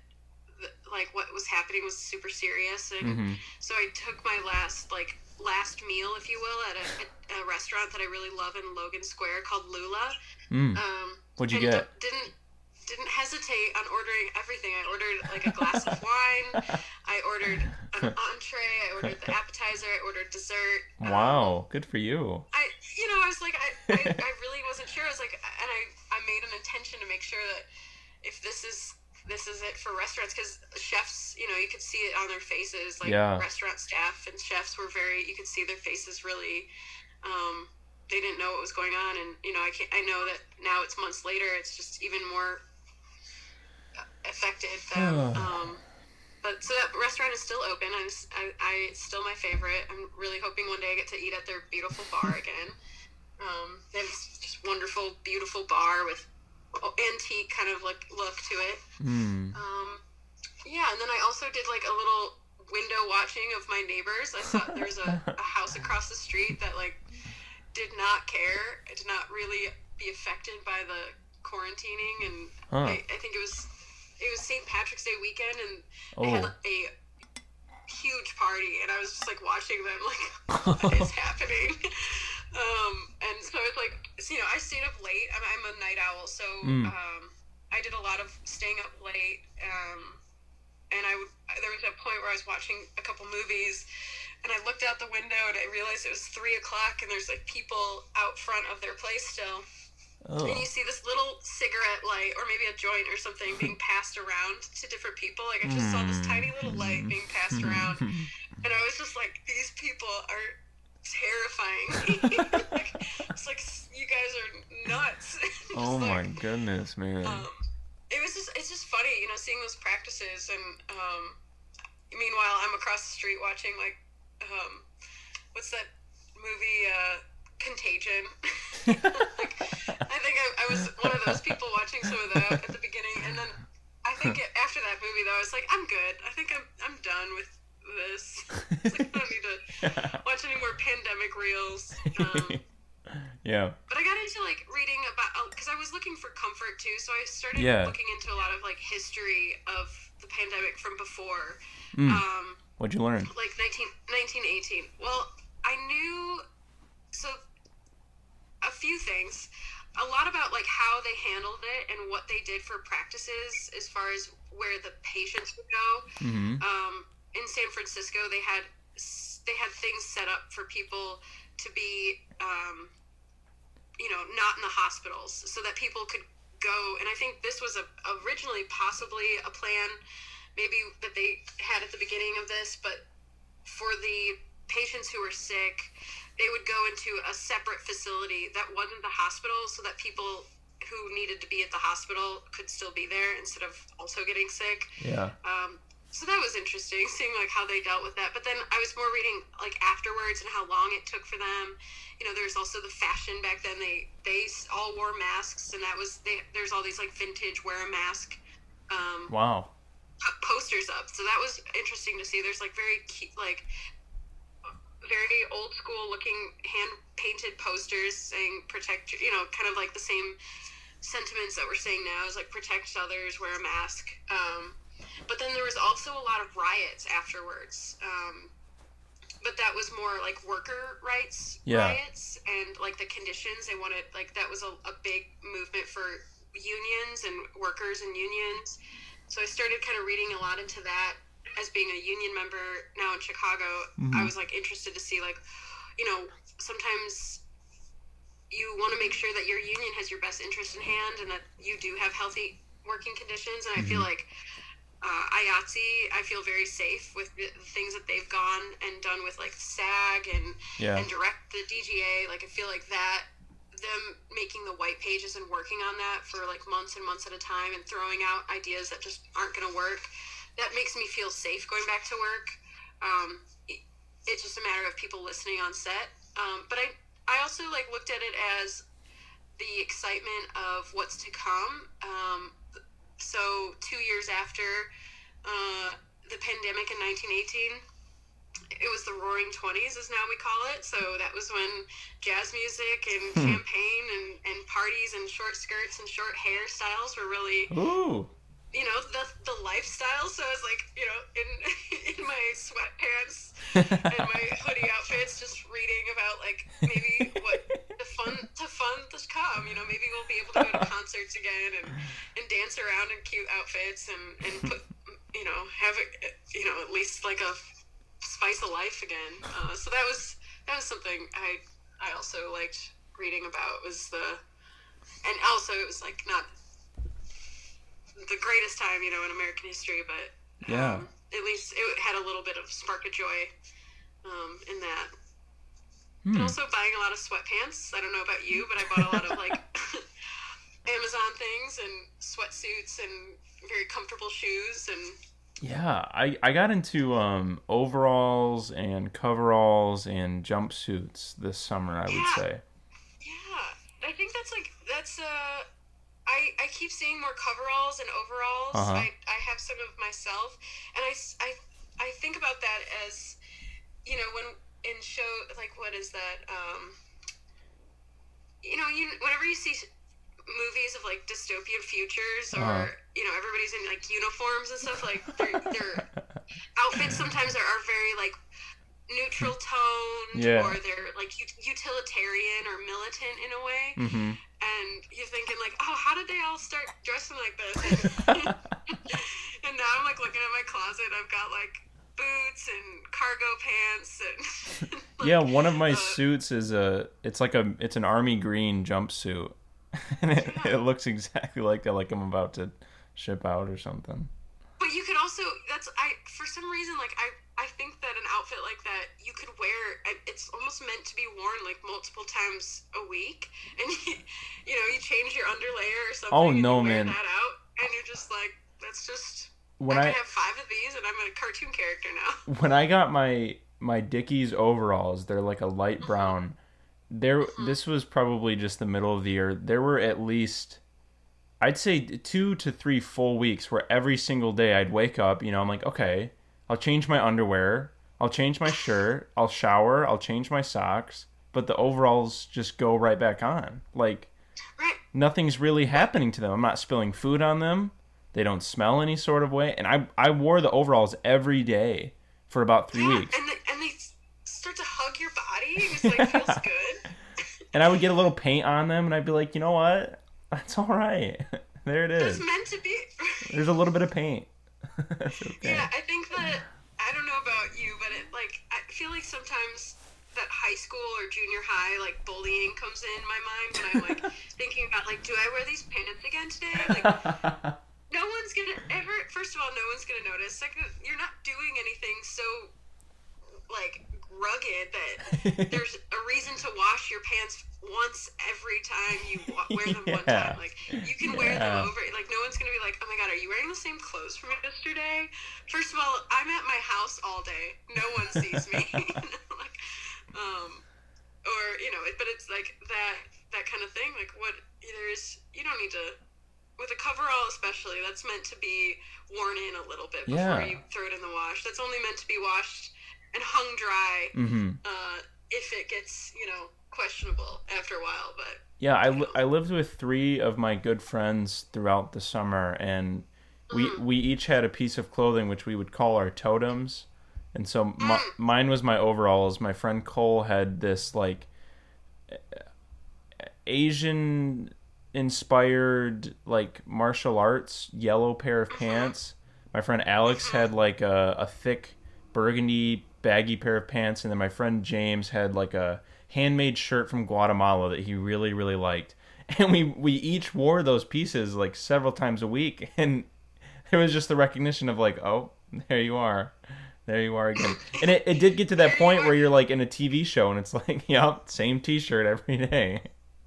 that like what was happening was super serious. And
Mm-hmm.
so I took my last like last meal, if you will, at a, a restaurant that I really love in Logan Square called Lula.
Mm.
Um,
What'd you get?
d- Didn't didn't hesitate on ordering everything. I ordered like a glass of [LAUGHS] wine. I ordered an entree. I ordered the appetizer. I ordered dessert. Um,
Wow. Good for you.
I you know I was like I, I, I really wasn't sure. I was like and I I made an intention to make sure that if this is this is it for restaurants because chefs you know you could see it on their faces like
Yeah.
restaurant staff and chefs were very you could see their faces really um, they didn't know what was going on. And you know I can I know that now it's months later it's just even more affected them [SIGHS] um, but so that restaurant is still open. I'm, I, I it's still my favorite. I'm really hoping one day I get to eat at their beautiful bar [LAUGHS] again. Um, they have this just wonderful beautiful bar with antique kind of like look to it
Mm.
um, yeah, and then I also did like a little window watching of my neighbors. I saw there's a, a [LAUGHS] house across the street that like did not care, did not really be affected by the quarantining, and
Huh.
I, I think it was it was St. Patrick's Day weekend, and they
Oh.
had a huge party, and I was just like watching them, like [LAUGHS] what is happening? Um, and so it's like, so, you know, I stayed up late. I'm, I'm a night owl, so
Mm.
um, I did a lot of staying up late. Um, and I would, there was a point where I was watching a couple movies, and I looked out the window and I realized it was three o'clock, and there's like people out front of their place still.
Oh.
And you see this little cigarette light, or maybe a joint or something, being [LAUGHS] passed around to different people. Like I just saw this tiny little light being passed around, [LAUGHS] and I was just like, these people are terrifying. like, [LAUGHS] it's like you guys are nuts. [LAUGHS]
Oh my
like,
goodness, man.
um, it was just it's just funny, you know, seeing those practices and um, meanwhile I'm across the street watching like um, what's that movie uh, Contagion. [LAUGHS] like, I think I, I was one of those people watching some of that at the beginning, and then I think it, after that movie though, I was like, I'm good. I think I'm I'm done with this. It's like I don't need to watch any more pandemic reels. [LAUGHS] Um,
yeah.
but I got into like reading about because I was looking for comfort too, so I started
Yeah.
looking into a lot of like history of the pandemic from before,
Mm.
um,
What'd you learn?
like 19, 1918. Well, I knew so a few things, a lot about like how they handled it and what they did for practices as far as where the patients would go
Mm-hmm.
um, in San Francisco, they had they had things set up for people to be um, you know, not in the hospitals, so that people could go. And I think this was a, originally possibly a plan, maybe that they had at the beginning of this, but for the patients who were sick, they would go into a separate facility that wasn't the hospital, so that people who needed to be at the hospital could still be there instead of also getting sick.
Yeah.
Um, so that was interesting, seeing like how they dealt with that. But then I was more reading like afterwards and how long it took for them. You know, there's also the fashion back then. They they all wore masks, and that was they, there's all these like vintage wear a mask. Um,
wow.
Posters up, so that was interesting to see. There's like very key, like very old school looking hand painted posters saying protect you know kind of like the same sentiments that we're saying now is like protect others wear a mask um, but then there was also a lot of riots afterwards. Um, but that was more like worker rights
yeah.
riots and like the conditions they wanted like that was a, a big movement for unions and workers and unions so i started kind of reading a lot into that as being a union member now in chicago
Mhm.
i was like interested to see like you know sometimes you want to make sure that your union has your best interest in hand and that you do have healthy working conditions and i feel
Mhm.
like uh, IATSE, I feel very safe with the things that they've gone and done with like SAG and
Yeah.
and direct the DGA. Like I feel like that them making the white pages and working on that for like months and months at a time and throwing out ideas that just aren't going to work. That makes me feel safe going back to work. Um, it- it's just a matter of people listening on set. Um, but I I also like looked at it as the excitement of what's to come. Um, so two years after uh, the pandemic in 1918 it was the roaring 20s as now we call it so that was when jazz music and
Hmm.
champagne and, and parties and short skirts and short hairstyles were really
Ooh.
You know the, the lifestyle. So i was like you know in [LAUGHS] in my sweatpants and my [LAUGHS] hoodie outfits just reading about like maybe what [LAUGHS] the fun the fun to come you know maybe we'll be able to go to concerts again and and dance around in cute outfits and and put you know have it you know at least like a spice of life again. Uh, so that was that was something i i also liked reading about was the and also it was like not the greatest time you know in american history but
Yeah.
um, at least it had a little bit of spark of joy um, in that and
Hmm.
also buying a lot of sweatpants. I don't know about you, but I bought a lot of like [LAUGHS] Amazon things and sweatsuits and very comfortable shoes and
Yeah, I, I got into um, overalls and coveralls and jumpsuits this summer. I would say.
yeah. I think that's like that's uh I, I keep seeing more coveralls and overalls.
Uh-huh.
I, I have some of myself, and I, I, I think about that as, you know, when in show like what is that? Um, you know, you whenever you see movies of like dystopian futures, or
Uh-huh.
you know, everybody's in like uniforms and stuff. Like [LAUGHS] their their outfits sometimes are, are very like neutral toned,
Yeah.
or they're like ut- utilitarian or militant in a way
hmm
and you're thinking like, oh, how did they all start dressing like this? [LAUGHS] and now I'm like looking at my closet. I've got like boots and cargo pants and [LAUGHS] like,
yeah, one of my
uh,
suits is a. It's like a. It's an army green jumpsuit, [LAUGHS] and it,
Yeah.
it looks exactly like that. Like I'm about to ship out or something.
But you could also that's I for some reason like I I think that an outfit like that you could wear it's almost meant to be worn like multiple times a week and you, [LAUGHS] you know you change your underlayer or something
Oh, no, man.
that out and you're just like that's just
When
I
I
have five of these and I'm a cartoon character now. [LAUGHS]
when I got my my Dickies overalls, they're like a light mm-hmm. brown. There, mm-hmm. this was probably just the middle of the year. There were at least, I'd say two to three full weeks where every single day I'd wake up. You know, I'm like, okay, I'll change my underwear, I'll change my shirt, I'll shower, I'll change my socks, but the overalls just go right back on. Like nothing's really happening to them. I'm not spilling food on them. They don't smell any sort of way. And I I wore the overalls every day for about three
yeah,
weeks.
And, they, and they start to hug your body. It's like feels [LAUGHS] good.
And I would get a little paint on them, and I'd be like, you know what? That's all right. [LAUGHS] there it
It's meant to be.
There's a little bit of paint. [LAUGHS] Okay.
Yeah, I think that I don't know about you, but it like I feel like sometimes that high school or junior high like bullying comes in my mind when I'm like [LAUGHS] thinking about like, do I wear these pants again today? Like, [LAUGHS] no one's gonna ever. First of all, no one's gonna notice. Second, you're not doing anything so like rugged that [LAUGHS] there's a reason to wash your pants once every time you wa- [LAUGHS] wear them one time. Like you can wear them over. Like no one's gonna be like, oh my god, are you wearing the same clothes from yesterday? First of all, I'm at my house all day. No one sees me. [LAUGHS] like, um, or you know, it- but it's like that that kind of thing. Like what there's you don't need to with a coverall especially that's meant to be worn in a little bit before
Yeah.
you throw it in the wash. That's only meant to be washed and hung dry
hmm
uh, if it gets you know questionable after a while. But
Yeah, I, li- I lived with three of my good friends throughout the summer, and we we each had a piece of clothing which we would call our totems. And so my, mine was my overalls. My friend Cole had this like Asian inspired like martial arts yellow pair of pants. My friend Alex had like a, a thick burgundy baggy pair of pants, and then my friend James had like a handmade shirt from Guatemala that he really really liked. [LAUGHS] And we we each wore those pieces like several times a week, [LAUGHS] and it was just the recognition of like, oh, there you are. There you are again. And it, it did get to that point where you're like in a TV show and it's [LAUGHS] like, yep, same t shirt every day.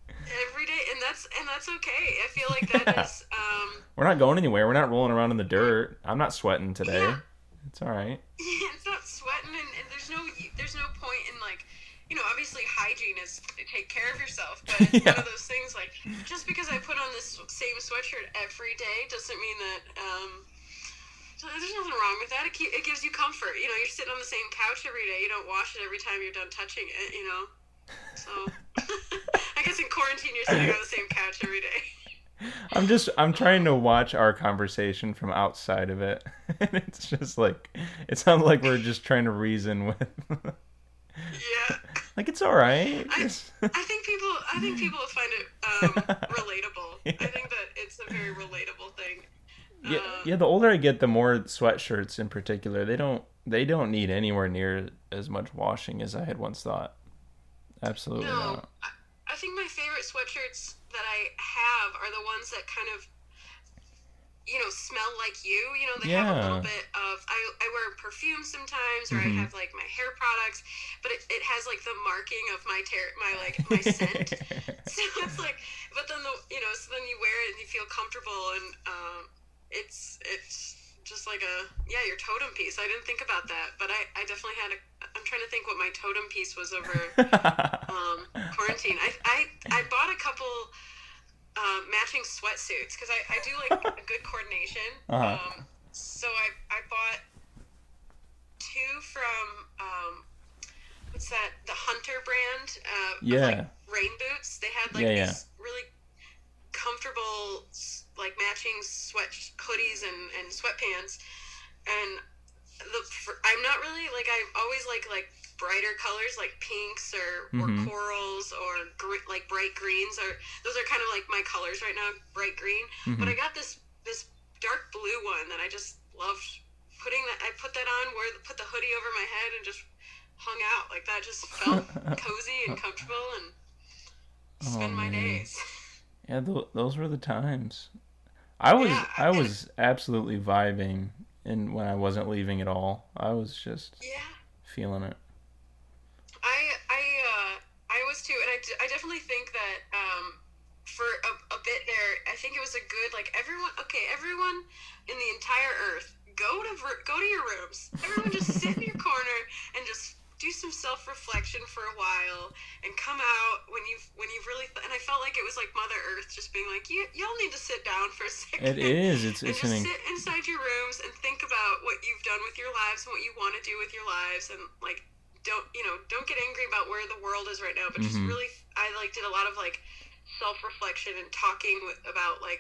every day, and that's and that's okay. I feel like that
Yeah.
is um,
We're not going anywhere. We're not rolling around in the dirt. I'm not sweating today.
Yeah.
It's all right.
it's not sweating, and, and there's no there's no point in like you know obviously hygiene is to take care of yourself, but [LAUGHS] it's
Yeah.
one of those things like just because I put on this same sweatshirt every day doesn't mean that um. So there's nothing wrong with that. It, it gives you comfort. You know, you're sitting on the same couch every day. You don't wash it every time you're done touching it. You know, so [LAUGHS] I guess in quarantine you're sitting on the same couch every day.
I'm just I'm trying to watch our conversation from outside of it. [LAUGHS] And it's just like it sounds like we're just trying to reason with
Yeah.
like it's all right.
I- I think people. I think people will find it um, [LAUGHS] relatable. I think that it's a very relatable thing.
yeah,
Uh,
yeah, the older I get, the more sweatshirts in particular, they don't they don't need anywhere near as much washing as I had once thought. Absolutely
No,
not.
I, I think my favorite sweatshirts that I have are the ones that kind of, you know, smell like you. You know, they have a little bit of. I, I wear perfume sometimes, or
Mhm.
I have like my hair products, but it, it has like the marking of my ter- my like [LAUGHS] my scent. [LAUGHS] so it's like, but then the you know, so then you wear it and you feel comfortable, and um, it's it's just like a yeah, your totem piece. I didn't think about that, but I I definitely had a. I'm trying to think what my totem piece was over [LAUGHS] um, quarantine. I, I I bought a couple um, matching sweatsuits because I, I do like a [LAUGHS] good coordination.
Uh-huh.
Um, so I I bought two from um, what's that? The Hunter brand. Uh,
Yeah.
like, rain boots. They had like
Yeah, yeah.
these and and the I'm not really like I always like like brighter colors like pinks or, or corals or gr- like bright greens or those are kind of like my colors right now bright green but
Mhm.
I got this this dark blue one that I just loved putting that I put that on where put the hoodie over my head and just hung out like that just felt [LAUGHS] cozy and comfortable and spend my
Oh, man.
days
Yeah, th- those were the times. I was
Yeah,
I
and-
was absolutely vibing, and when I wasn't leaving at all, I was just
yeah
feeling it.
I I uh, I was too, and I, d- I definitely think that um, for a, a bit there, I think it was a good like everyone. Okay, everyone in the entire Earth, go to go to your rooms. Everyone just sit in your corner and just do some self reflection for a while, and come out when you've when you've really. Th- and I felt like it was like Mother Earth just being like, you y'all need to sit down for a [LAUGHS] second.
It is. It's
and
it's
just
an
sit inside your rooms and think about what you've done with your lives and what you want to do with your lives and like don't you know don't get angry about where the world is right now but just
Mhm.
really i like did a lot of like self-reflection and talking with, about like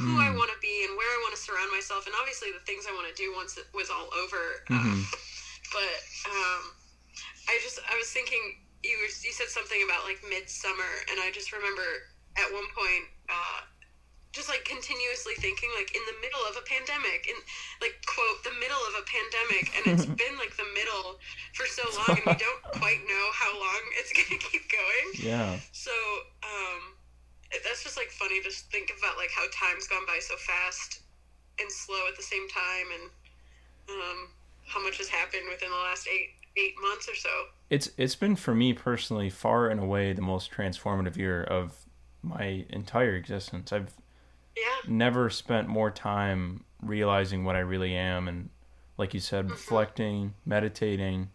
who i
Mm.
want to be and where i want to surround myself and obviously the things i want to do once it was all over
Mhm.
um, but um, i just i was thinking you were, you said something about like midsummer and i just remember at one point uh, just like continuously thinking like in the middle of a pandemic in like quote the middle of a pandemic and it's [LAUGHS] been like the middle for so long and we don't quite know how long [LAUGHS] it's gonna keep going
Yeah.
so um that's just like funny to think about like how time's gone by so fast and slow at the same time and um how much has happened within the last eight eight months or so
It's it's been for me personally far and away the most transformative year of my entire existence. I've
yeah
never spent more time realizing what I really am and like you said mm-hmm. reflecting, meditating,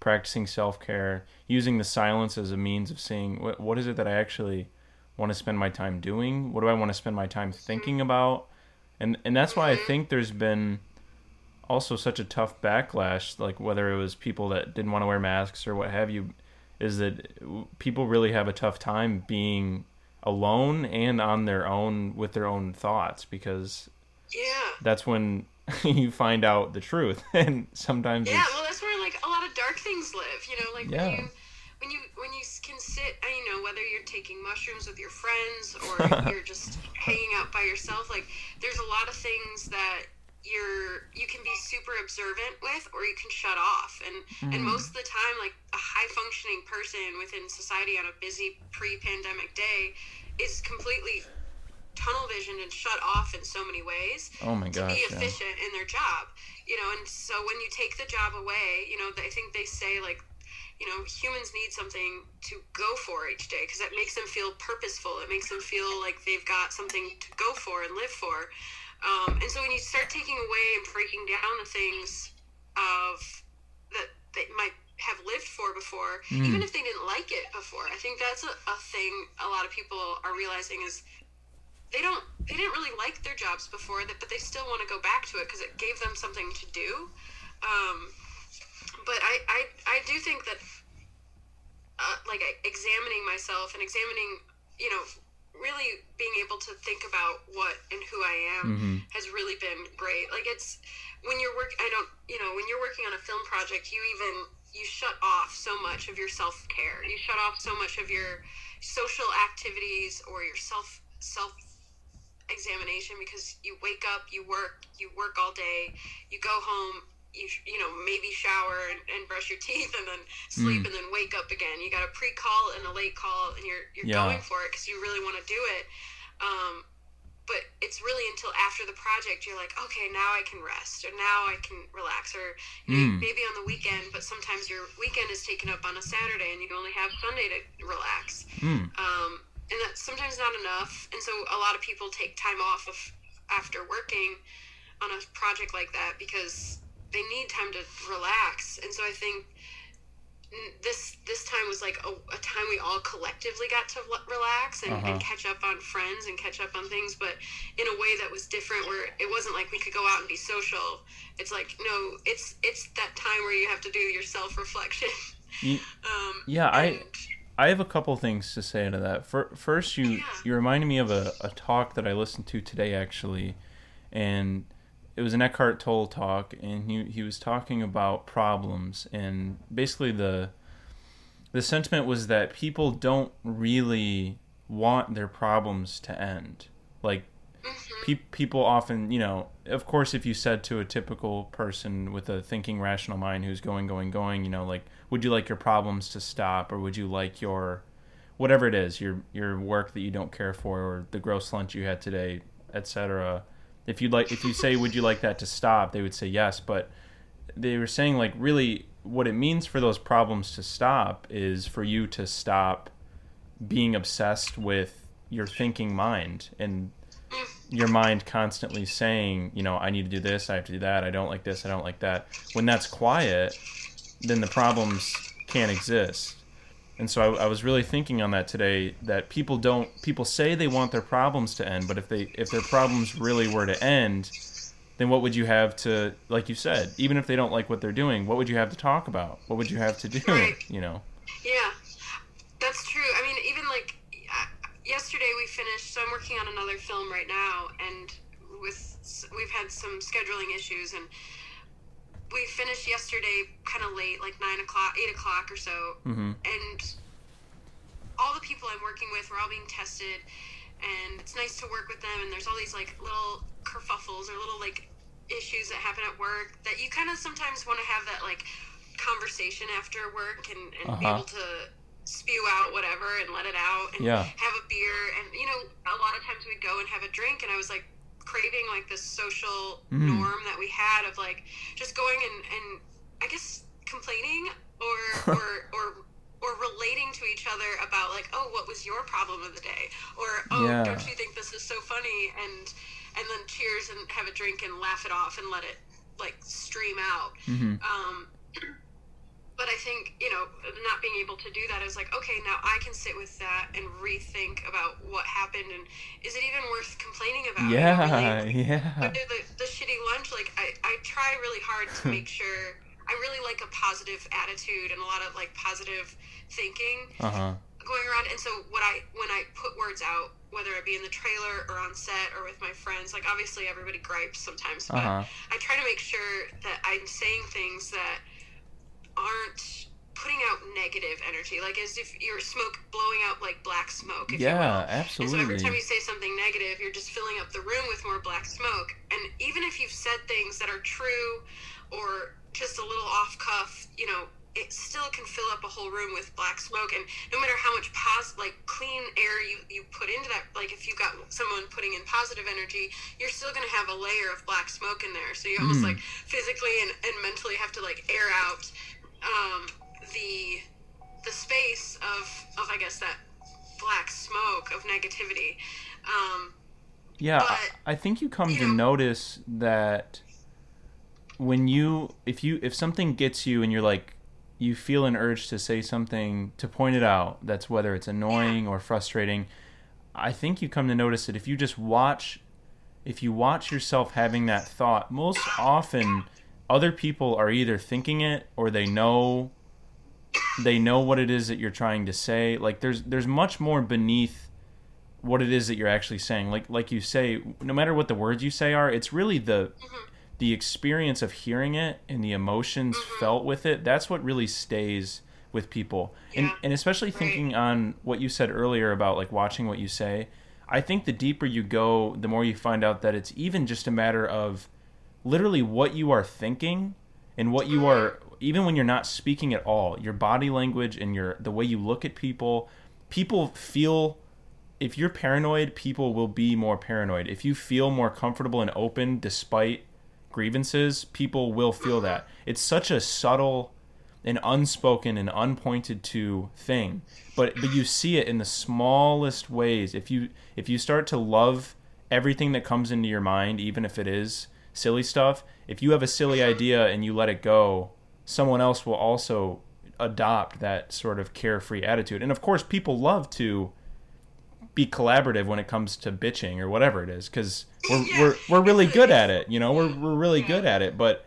practicing self-care, using the silence as a means of seeing what what is it that I actually want to spend my time doing? What do I want to spend my time mm-hmm. thinking about? And and that's why I mm-hmm. think there's been also such a tough backlash like whether it was people that didn't want to wear masks or what have you is that people really have a tough time being alone and on their own with their own thoughts because
yeah
that's when [LAUGHS] you find out the truth [LAUGHS] and sometimes
Yeah, well, that's where like a lot of dark things live. You know, like
Yeah.
when you when you when you can sit, uh, you know, whether you're taking mushrooms with your friends or [LAUGHS] you're just hanging out by yourself. Like, there's a lot of things that you're you can be super observant with, or you can shut off. And and mm. most of the time, like a high functioning person within society on a busy pre-pandemic day is completely tunnel visioned and shut off in so many ways
oh my
to
gosh
be
yeah.
efficient in their job you know and so when you take the job away you know i think they say like you know humans need something to go for each day because that makes them feel purposeful it makes them feel like they've got something to go for and live for um, and so when you start taking away and breaking down the things of that they might have lived for before even if they didn't like it before i think that's a, a thing a lot of people are realizing is they don't they didn't really like their jobs before that but they still want to go back to it because it gave them something to do. Um, but I, I i do think that uh, like examining myself and examining you know really being able to think about what and who i am
Mhm.
has really been great like it's when you're work i don't you know when you're working on a film project you even you shut off so much of your self-care you shut off so much of your social activities or your self self examination because you wake up you work you work all day you go home you sh- you know maybe shower and, and brush your teeth and then sleep and then wake up again you got a pre-call and a late call and you're you're
Yeah.
going for it because you really want to do it um, but it's really until after the project you're like okay now i can rest or now i can relax or
Mm.
maybe on the weekend but sometimes your weekend is taken up on a saturday and you only have sunday to relax
Mm.
um, and that's sometimes not enough and so a lot of people take time off of after working on a project like that because they need time to relax and so i think this this time was like a, a time we all collectively got to relax and,
Uh-huh.
and catch up on friends and catch up on things but in a way that was different where it wasn't like we could go out and be social it's like no it's it's that time where you have to do your self-reflection [LAUGHS] um,
Yeah, I-
and-
I have a couple things to say to that. Fir- First, you
Yeah.
you reminded me of a, a talk that I listened to today actually, and it was an Eckhart Tolle talk, and he he was talking about problems, and basically the the sentiment was that people don't really want their problems to end. Like mm-hmm. pe- people often, you know, of course, if you said to a typical person with a thinking, rational mind who's going, going, going, you know, like, would you like your problems to stop, or would you like your, whatever it is, your your work that you don't care for, or the gross lunch you had today, etc. If you'd like, if you say, would you like that to stop, they would say yes, but they were saying like really what it means for those problems to stop is for you to stop being obsessed with your thinking mind and your mind constantly saying, you know, I need to do this, I have to do that, I don't like this, I don't like that. When that's quiet, then the problems can't exist. And so I, I was really thinking on that today that people don't people say they want their problems to end, but if they if their problems really were to end, then what would you have to like you said, even if they don't like what they're doing, what would you have to talk about? What would you have to do,
Right.
you know?
Yeah, that's true. I mean, even like uh, yesterday we finished. So I'm working on another film right now, and with we've had some scheduling issues, and we finished yesterday kind of late, like nine o'clock, eight o'clock or so,
Mhm.
and all the people I'm working with were all being tested. and it's nice to work with them. And there's all these like little kerfuffles or little like issues that happen at work that you kind of sometimes want to have that like conversation after work and, and be
Uh-huh.
able to spew out whatever and let it out and
Yeah.
have a beer and you know a lot of times we'd go and have a drink and i was like craving like this social
Mm.
norm that we had of like just going and, and i guess complaining or [LAUGHS] or or or relating to each other about like oh what was your problem of the day or oh
Yeah.
don't you think this is so funny and and then cheers and have a drink and laugh it off and let it like stream out
hmm
um, but I think you know, not being able to do that is like, okay, now I can sit with that and rethink about what happened, and is it even worth complaining about?
Yeah,
really, [LAUGHS]
yeah.
Under the, the shitty lunch, like I, I try really hard to make [LAUGHS] sure I really like a positive attitude and a lot of like positive thinking
Uh huh.
going around and so what i when i put words out whether it be in the trailer or on set or with my friends like obviously everybody gripes sometimes but
Uh-huh.
i try to make sure that i'm saying things that aren't putting out negative energy. Like as if you're smoke blowing out like black smoke if you
Yeah,
absolutely. and so every time you say something negative you're just filling up the room with more black smoke. And even if you've said things that are true or just a little off cuff you know it still can fill up a whole room with black smoke. And no matter how much pos like clean air you, you put into that like if you've got someone putting in positive energy you're still going to have a layer of black smoke in there. So you almost
Mm.
like physically and, and mentally have to like air out um, the the space of of i guess that black smoke of negativity. Um,
Yeah, I,
But,
I think you come
you
to
know-
notice that when you if you if something gets you and you're like you feel an urge to say something to point it out that's whether it's annoying or frustrating i think you come to notice that if you just watch if you watch yourself having that thought most often other people are either thinking it or they know they know what it is that you're trying to say. Like there's there's much more beneath what it is that you're actually saying. Like like you say no matter what the words you say are it's really the mm-hmm. the experience of hearing it and the emotions mm-hmm. felt with it that's what really stays with people. And and especially
Right.
thinking on what you said earlier about like watching what you say i think the deeper you go the more you find out that it's even just a matter of literally what you are thinking and what you are even when you're not speaking at all your body language and your the way you look at people people feel if you're paranoid people will be more paranoid. If you feel more comfortable and open despite grievances people will feel that. It's such a subtle and unspoken and unpointed to thing but but you see it in the smallest ways. If you if you start to love everything that comes into your mind even if it is silly stuff. If you have a silly idea and you let it go someone else will also adopt that sort of carefree attitude. And of course people love to be collaborative when it comes to bitching or whatever it is because we're, we're, we're really good at it you know? We're, we're really good at it but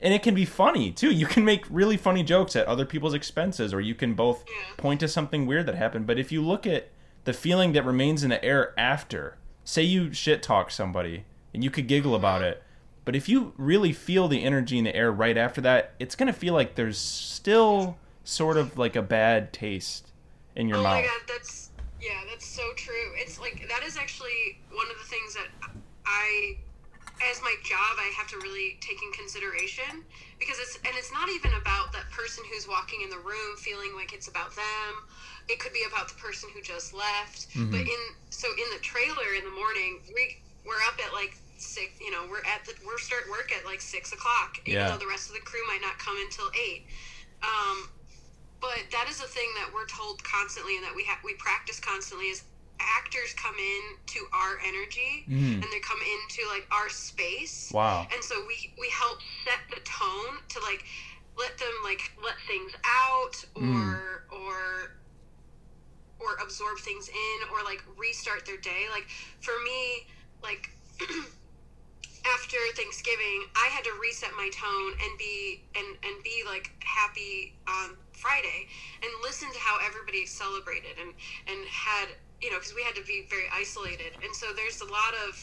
and it can be funny too. You can make really funny jokes at other people's expenses or you can both point to something weird that happened. But if you look at the feeling that remains in the air after say you shit talk somebody and you could giggle about mm-hmm. it but if you really feel the energy in the air right after that it's going to feel like there's still sort of like a bad taste in your
oh
mouth
my god, that's yeah, that's so true. It's like that is actually one of the things that I, as my job, I have to really take in consideration because it's and it's not even about that person who's walking in the room feeling like it's about them. It could be about the person who just left. But mm-hmm. in so in the trailer in the morning, we we're up at like six. You know, we're at the we're start work at like six o'clock. Even
Yeah.
though the rest of the crew might not come until eight. Um, but that is a thing that we're told constantly and that we have we practice constantly is actors come in to our energy
Mm.
and they come into like our space
wow
and so we we help set the tone to like let them like let things out or
Mm.
or or absorb things in or like restart their day like for me like [CLEARS THROAT] after Thanksgiving, I had to reset my tone and be and and be like happy on Friday and listen to how everybody celebrated and and had you know because we had to be very isolated and so there's a lot of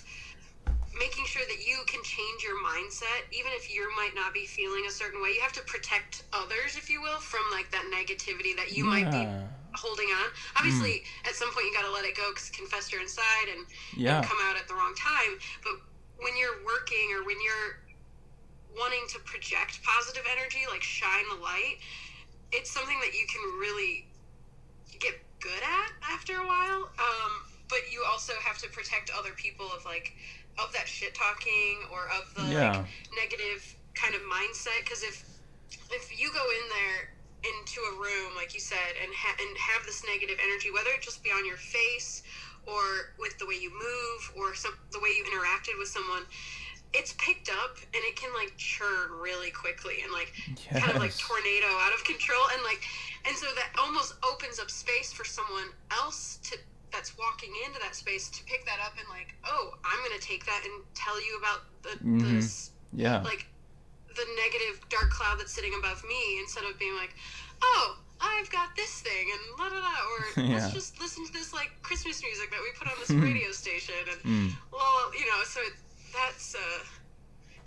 making sure that you can change your mindset even if you might not be feeling a certain way you have to protect others if you will from like that negativity that you might be holding on. Hmm. Obviously, at some point you got to let it go because confess you're inside and,
Yeah.
and come out at the wrong time. But when you're working or when you're wanting to project positive energy, like shine the light, it's something that you can really get good at after a while. Um, but you also have to protect other people of like of that shit talking or of the
Yeah.
like negative kind of mindset. Because if if you go in there into a room like you said and ha- and have this negative energy, whether it just be on your face or with the way you move or some the way you interacted with someone. It's picked up and it can like churn really quickly and like kind of like tornado out of control and like and so that almost opens up space for someone else to that's walking into that space to pick that up and like oh i'm gonna take that and tell you about the
Mhm.
this
Yeah.
like the negative dark cloud that's sitting above me instead of being like oh i've got this thing and la da da or [LAUGHS]
Yeah.
let's just listen to this like christmas music that we put on this
Mhm.
radio station and
Mm.
well, you know, so that's uh,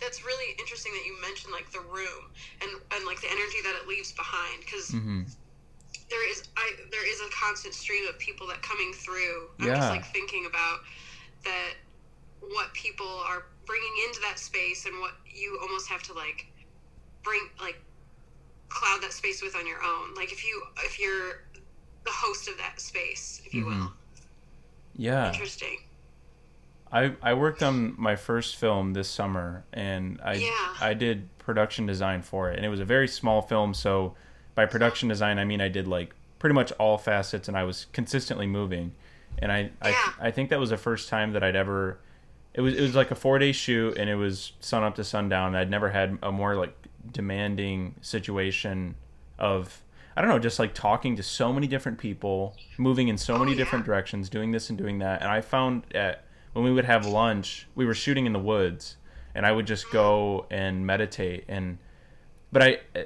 that's really interesting that you mentioned like the room and and like the energy that it leaves behind because
hmm
there is I there is a constant stream of people that coming through. I'm
Yeah.
just like thinking about that what people are bringing into that space and what you almost have to like bring like cloud that space with on your own. Like if you if you're the host of that space, if you will.
Mhm. Yeah.
Interesting.
I, I worked on my first film this summer and I
Yeah.
I did production design for it and it was a very small film so by production design I mean I did like pretty much all facets and I was consistently moving and I
Yeah.
I, I think that was the first time that I'd ever it was it was like a 4-day shoot and it was sun up to sundown I'd never had a more like demanding situation of I don't know, just like talking to so many different people, moving in so
Oh,
many
yeah.
different directions, doing this and doing that. And I found at when we would have lunch, we were shooting in the woods, and I would just go and meditate. And but I, eh,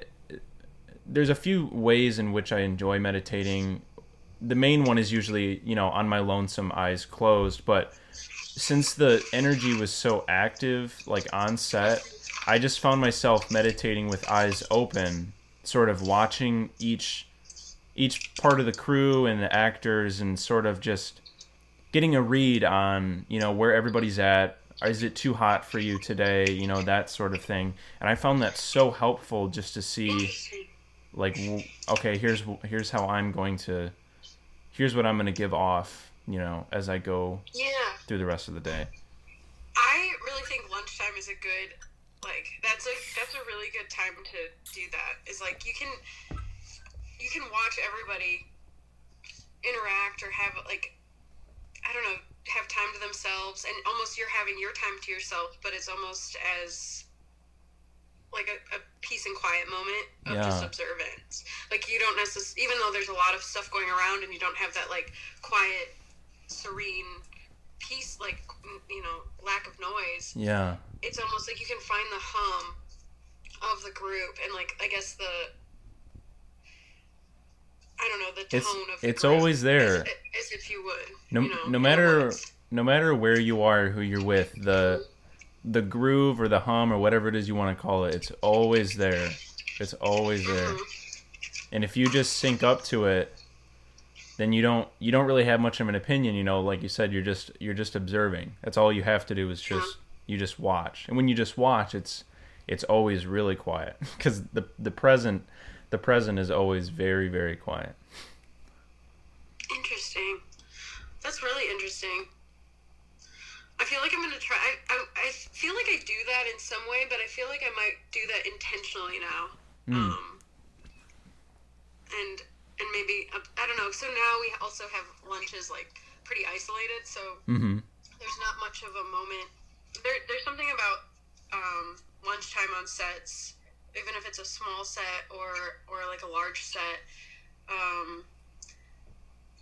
there's a few ways in which I enjoy meditating. The main one is usually you know on my lonesome, eyes closed. But since the energy was so active, like on set, I just found myself meditating with eyes open, sort of watching each each part of the crew and the actors and sort of just getting a read on, you know, where everybody's at. Is it too hot for you today? You know, that sort of thing. And I found that so helpful just to see like okay, here's here's how I'm going to here's what I'm going to give off, you know, as I go
Yeah.
through the rest of the day.
I really think lunchtime is a good like that's a that's a really good time to do that. Is like you can you can watch everybody interact or have like I don't know have time to themselves and almost you're having your time to yourself, but it's almost as like a, a peace and quiet moment of just observance. Like you don't necessarily, even though there's a lot of stuff going around and you don't have that like quiet, serene peace, like you know, lack of noise.
Yeah.
It's almost like you can find the hum of the group and like I guess the I don't know the tone
It's-
of the
it's always there.
as, as if you would.
No,
you know,
no matter no matter where you are, who you're with, the the groove or the hum or whatever it is you want to call it, it's always there. It's always there.
Mhm.
And if you just sync up to it, then you don't you don't really have much of an opinion. You know, like you said, you're just you're just observing. That's all you have to do is just you just watch. And when you just watch, it's it's always really quiet [LAUGHS] because the the present the present is always very very quiet.
Interesting. That's really interesting. I feel like I'm gonna try. I, I, I feel like I do that in some way, but I feel like I might do that intentionally now.
Mm.
Um, and and maybe uh, I don't know. So now we also have lunches like pretty isolated, so
Mm-hmm.
there's not much of a moment. There, there's something about um, lunchtime on sets, even if it's a small set or or like a large set. Um,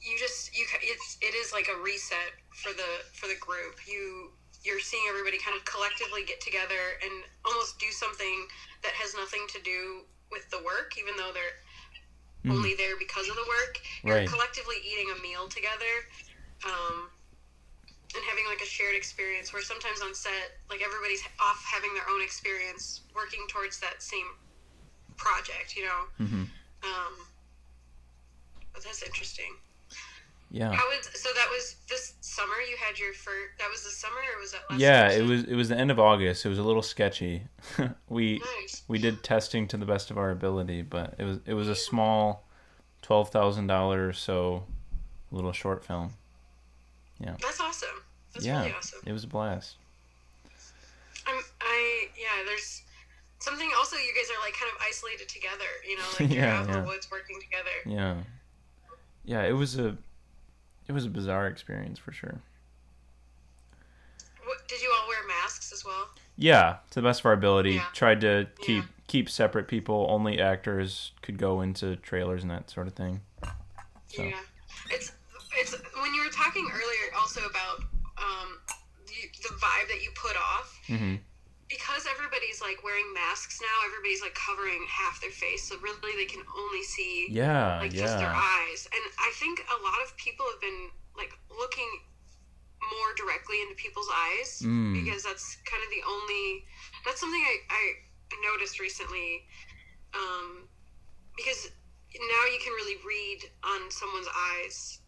you just you it's it is like a reset for the for the group. You you're seeing everybody kind of collectively get together and almost do something that has nothing to do with the work, even though they're
Mhm.
only there because of the work. You're
Right.
collectively eating a meal together. Um, and having like a shared experience where sometimes on set like everybody's off having their own experience working towards that same project you know
Mm-hmm.
um, that's interesting.
Yeah.
How was so? That was this summer. You had your first. That was the summer, or was that last?
Yeah,
summer?
it was it was the end of August. It was a little sketchy. [LAUGHS] we
Nice.
we did testing to the best of our ability, but it was it was a small, twelve thousand dollars or so, little short film.
That's awesome. That's
yeah,
really awesome.
it was a blast.
I'm. I yeah. There's something also. You guys are like kind of isolated together. You know, like [LAUGHS] you're
Yeah,
out in
yeah.
the woods working together.
Yeah, yeah, it was a it was a bizarre experience for sure.
What, did you all wear masks as well?
Yeah, to the best of our ability,
Yeah.
tried to keep
Yeah.
keep separate people. Only actors could go into trailers and that sort of thing. So.
Yeah, it's it's when you were talking earlier also about um, the, the vibe that you put off
hmm
because everybody's like wearing masks now. Everybody's like covering half their face, so really they can only see
Yeah,
like just their eyes. And I think a lot of people have been like looking more directly into people's eyes
Mm.
because that's kind of the only. That's something I I noticed recently. Um, because now you can really read on someone's eyes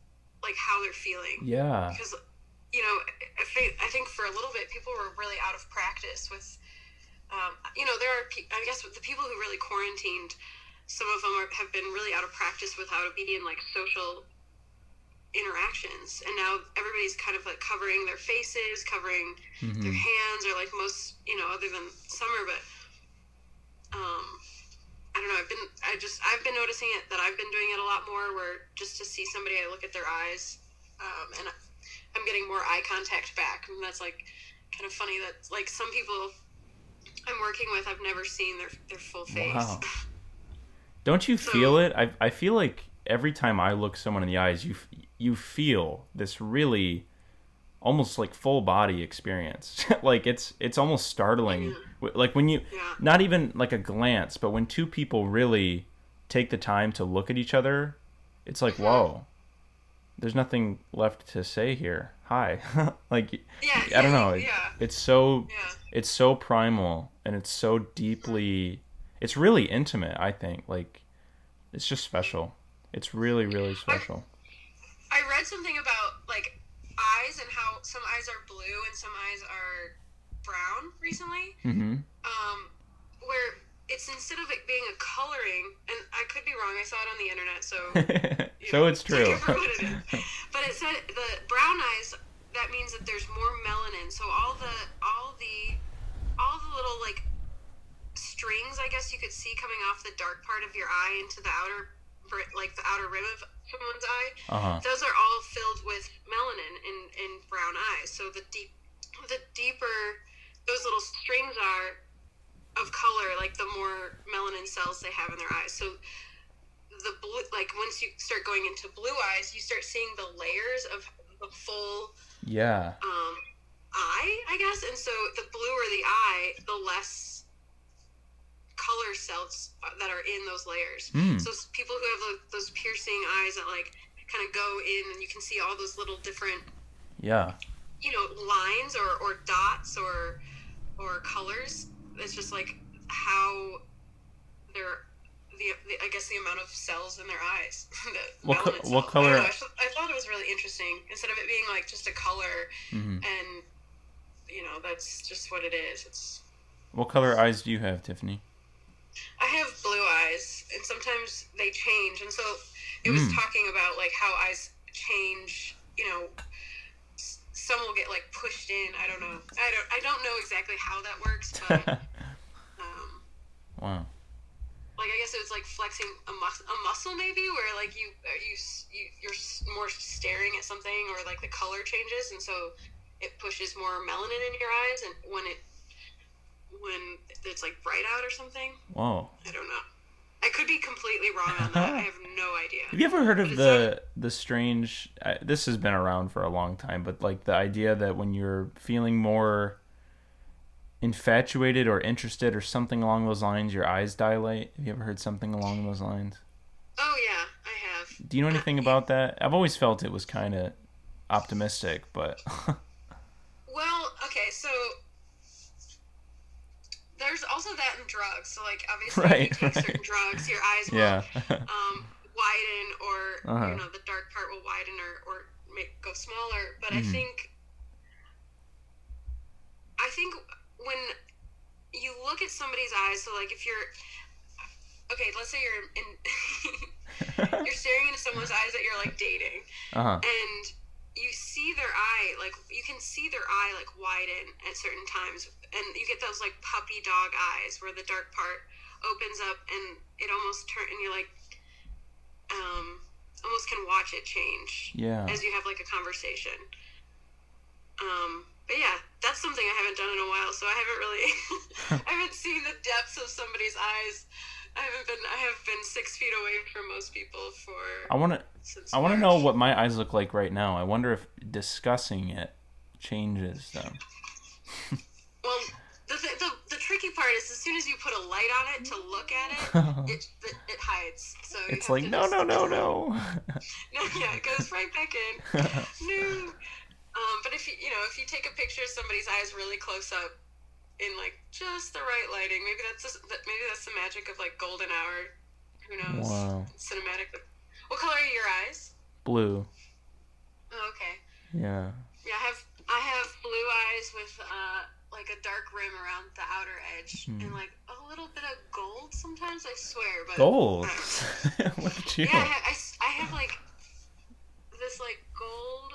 like how they're feeling.
Yeah,
because you know I think, I think for a little bit people were really out of practice with um, you know there are i guess the people who really quarantined some of them are, have been really out of practice with how to be in like social interactions. And now everybody's kind of like covering their faces covering their
hmm
hands or like most you know other than summer but um i don't know i've been i just i've been noticing it that i've been doing it a lot more where just to see somebody i look at their eyes um, and i'm getting more eye contact back and that's like kind of funny that like some people i'm working with i've never seen their their full face
Wow. [LAUGHS] Don't you
So-
feel it? I I feel like every time I look someone in the eyes, you you feel this really almost like full body experience. [LAUGHS] like it's it's almost startling. W- Like when you
yeah
not even like a glance, but when two people really take the time to look at each other, it's like,
Mhm.
whoa. There's nothing left to say here. Hi. [LAUGHS] like
yeah
I don't know.
yeah
It's so
yeah
it's so primal and it's so deeply it's really intimate i think like it's just special it's really really special
I read something about like eyes and how some eyes are blue and some eyes are brown recently.
mm-hmm
Um, where it's instead of it being a coloring, and I could be wrong. I saw it on the internet, so [LAUGHS]
so
know,
it's true
it for what it is. [LAUGHS] But it said the brown eyes. That means that there's more melanin. So all the all the all the little like strings, I guess you could see coming off the dark part of your eye into the outer, like the outer rim of someone's eye
uh-huh
those are all filled with melanin in, in brown eyes. So the deep, the deeper those little strings are of color, like the more melanin cells they have in their eyes. So the blue, like once you start going into blue eyes, you start seeing the layers of the full
yeah
um, eye, I guess. And so the bluer the eye, the less color cells that are in those layers.
Hmm.
So people who have tho- those piercing eyes that like kind of go in and you can see all those little different,
yeah
you know, lines or, or dots or or colors. It's just like how they're the, the I guess the amount of cells in their eyes. [LAUGHS] the
What co- what
cells. I,
color-
know, I, th- I thought it was really interesting instead of it being like just a color
hmm
and you know that's just what it is. It's
what color eyes do you have tiffany
I have blue eyes, and sometimes they change. And so it was
Mm.
talking about like how eyes change. You know, s- some will get like pushed in. I don't know. I don't. I don't know exactly how that works, [LAUGHS] but um,
wow
like I guess it was like flexing a, mus- a muscle maybe, where like you uh, you you you're more staring at something, or like the color changes, and so it pushes more melanin in your eyes, and when it when it's like bright out or something.
Wow.
I don't know. I could be completely wrong on that. I have [LAUGHS] no idea.
have you ever heard of the the strange uh, this has been around for a long time but like the idea that when you're feeling more infatuated or interested or something along those lines your eyes dilate have you ever heard something along those lines
Oh yeah, I have.
Do you know anything about that? I've always felt it was kind of optimistic, but [LAUGHS]
Well, okay, so there's also that in drugs. So like obviously
Right,
if you take
right.
certain drugs, your eyes [LAUGHS] will
yeah.
um, widen or
Uh-huh.
you know the dark part will widen or, or make go smaller. But I
Mhm.
think I think when you look at somebody's eyes, so like if you're okay, let's say you're in [LAUGHS] you're [LAUGHS] staring into someone's eyes that you're like dating,
uh huh.
and you see their eye like you can see their eye like widen at certain times, and you get those like puppy dog eyes where the dark part opens up and it almost turn and you're like um almost can watch it change
Yeah.
as you have like a conversation. Um, but yeah, that's something I haven't done in a while, so I haven't really, [LAUGHS] I haven't seen the depths of somebody's eyes. I haven't been, I have been six feet away from most people for.
I want to.
since
I want to know what my eyes look like right now. I wonder if discussing it changes them. [LAUGHS]
Well, the, th- the the tricky part is as soon as you put a light on it to look at it, [LAUGHS] it it, it hides. So
It's like no, no, no, no. [LAUGHS]
no, yeah, it goes right back in. no. Um, but if you you know if you take a picture of somebody's eyes really close up, in like just the right lighting, maybe that's just, maybe that's the magic of like golden hour. Who knows?
Wow.
Cinematic. What color are your eyes?
Blue.
Oh, okay.
Yeah.
Yeah, I have I have blue eyes with uh like a dark rim around the outer edge
Hmm.
and like a little bit of gold sometimes. I swear, but
Gold. [LAUGHS] What did you?
yeah, I, I I have like this like gold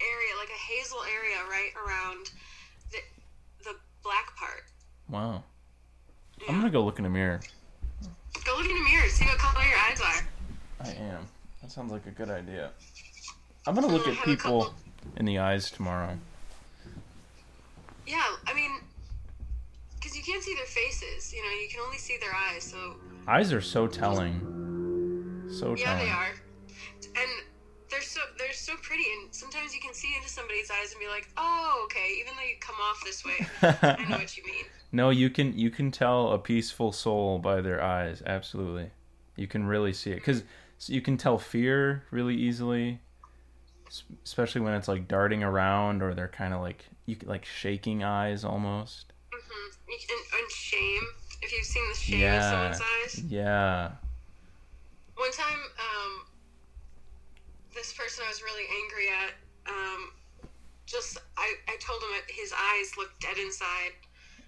area, like a hazel area right around black part.
Wow.
Yeah.
I'm gonna go look in a mirror.
Go look in the mirror, see what color your eyes are.
I am. That sounds like a good idea. I'm gonna look at
a
people in the eyes tomorrow.
Yeah, I mean, because you can't see their faces. You know, you can only see their eyes. So
Eyes are so telling. So
yeah,
telling.
they are, and they're so they're so pretty. And sometimes you can see into somebody's eyes and be like, oh, okay. Even though you come off this way, I know what you mean. [LAUGHS]
no, you can you can tell a peaceful soul by their eyes. Absolutely, you can really see it because you can tell fear really easily, especially when it's like darting around or they're kind of like you like shaking eyes almost.
hmm And, and shame. If you've seen the shame in
Yeah,
someone's eyes.
yeah.
One time, um, this person I was really angry at, um, just I, I told him that his eyes looked dead inside,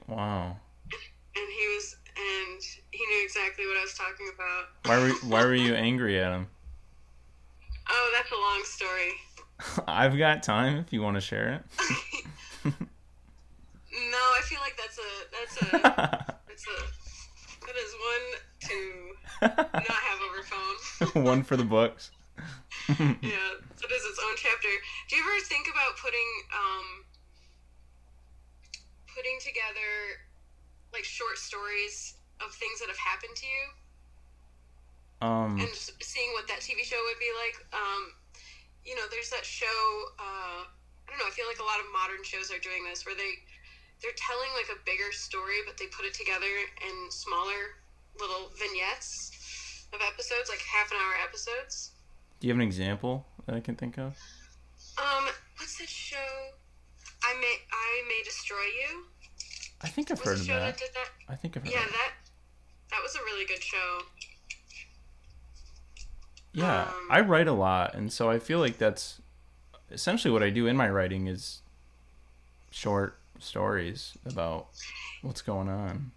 Wow.
and he was and he knew exactly what I was talking about.
Why were why were you [LAUGHS] angry at him?
Oh, that's a long story. [LAUGHS]
I've got time if you want to share it. [LAUGHS]
No, I feel like that's a that's a that's a that is one to not have over phone.
One for the books. [LAUGHS]
yeah, it is its own chapter. Do you ever think about putting um putting together like short stories of things that have happened to you
Um,
and just seeing what that TV show would be like? Um, you know, there's that show. Uh, I don't know. I feel like a lot of modern shows are doing this, where they they're telling like a bigger story, but they put it together in smaller little vignettes of episodes, like half an hour episodes.
Do you have an example that I can think of?
Um, what's that show? I may I may destroy you.
I think I've
Was
heard of
show
that.
that did that?
I think I've heard
Yeah,
of that.
that that was a really good show.
Yeah,
um,
I write a lot, and so I feel like that's essentially what I do in my writing is short stories about what's going on.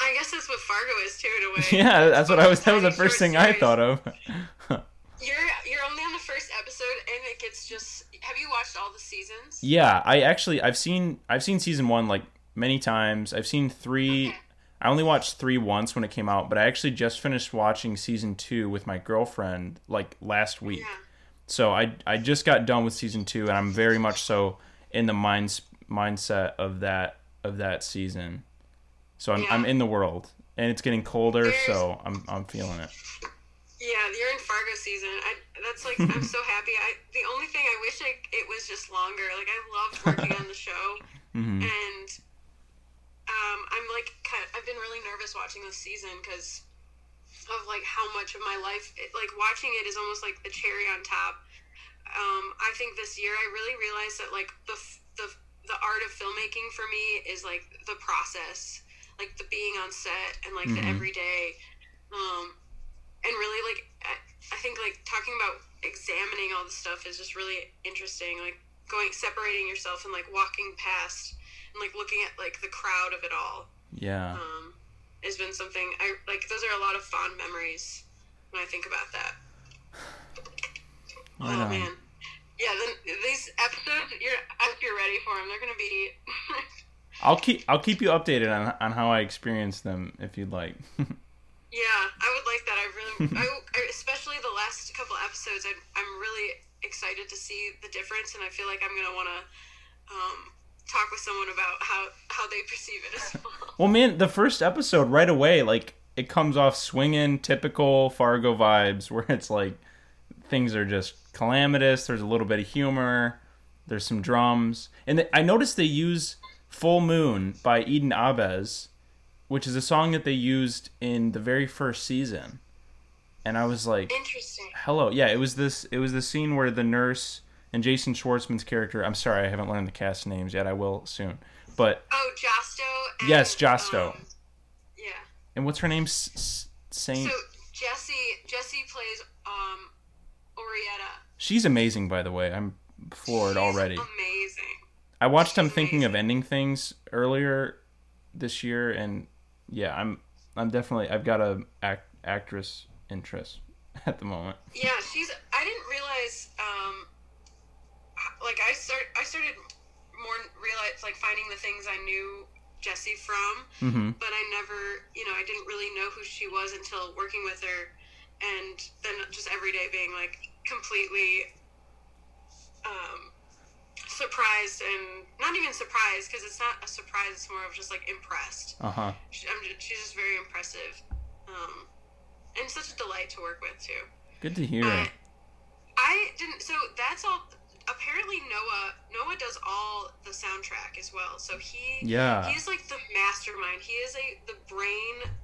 I guess that's what Fargo is too, in a way. [LAUGHS]
Yeah, that's what I was. That was the first thing I thought of. [LAUGHS]
You're you're only on the first episode, and it gets just. Have you watched all the seasons?
yeah, I actually I've seen I've seen season one like many times. I've seen three.
Okay.
I only watched three once when it came out, but I actually just finished watching season two with my girlfriend like last week.
Yeah.
So I I just got done with season two, and I'm very much so in the minds mindset of that of that season. So I'm
Yeah.
I'm in the world, and it's getting colder,
There's-
so I'm I'm feeling it.
Yeah, you're in Fargo season. I that's like I'm so [LAUGHS] happy. I the only thing I wish I, it was just longer. Like I loved working on the show, [LAUGHS]
hmm
and um, I'm like kind I've been really nervous watching this season because of like how much of my life it, like watching it is almost like the cherry on top. Um, I think this year I really realized that like the the the art of filmmaking for me is like the process, like the being on set and like the
Mhm.
everyday. Um, and really like I, I think like talking about examining all the stuff is just really interesting. Like going separating yourself and like walking past and like looking at like the crowd of it all.
Yeah.
Um, has been something I like. Those are a lot of fond memories when I think about that.
Right
oh
on.
man, yeah. Then these episodes, you're I hope you're ready for them. They're gonna be. [LAUGHS]
I'll keep I'll keep you updated on on how I experience them if you'd like. [LAUGHS]
Yeah, I would like that. I really, I, especially the last couple episodes. I, I'm really excited to see the difference, and I feel like I'm gonna want to um, talk with someone about how how they perceive it as [LAUGHS] well.
well, man, the first episode right away, like it comes off swinging, typical Fargo vibes, where it's like things are just calamitous. There's a little bit of humor. There's some drums, and I noticed they use "Full Moon" by Eden Ahbez, which is a song that they used in the very first season. And I was like,
Interesting.
hello yeah it was this it was the scene where the nurse and jason schwartzman's character i'm sorry i haven't learned the cast names yet i will soon but
Oh, Josto. And,
Yes, Josto.
um, yeah.
and what's her name S- saint
So Jessie Jessie plays um, Oraetta.
she's amazing by the way i'm floored
She's
already
Amazing.
i watched
she's
thinking of ending things earlier this year and yeah i'm i'm definitely i've got a act, actress interest [LAUGHS] at the moment
Yeah, she's. I didn't realize. Um, like I start. I started more realize like finding the things I knew Jessie from,
mm-hmm
but I never. You know, I didn't really know who she was until working with her, and then just every day being like completely. Um, surprised and not even surprised because it's not a surprise it's more of just like impressed
uh-huh
she, I'm just, she's just very impressive um, and such a delight to work with too
good to hear
I, I didn't. So that's all. Apparently, Noah Noah does all the soundtrack as well. So he
Yeah.
he's like the mastermind. He is a the brain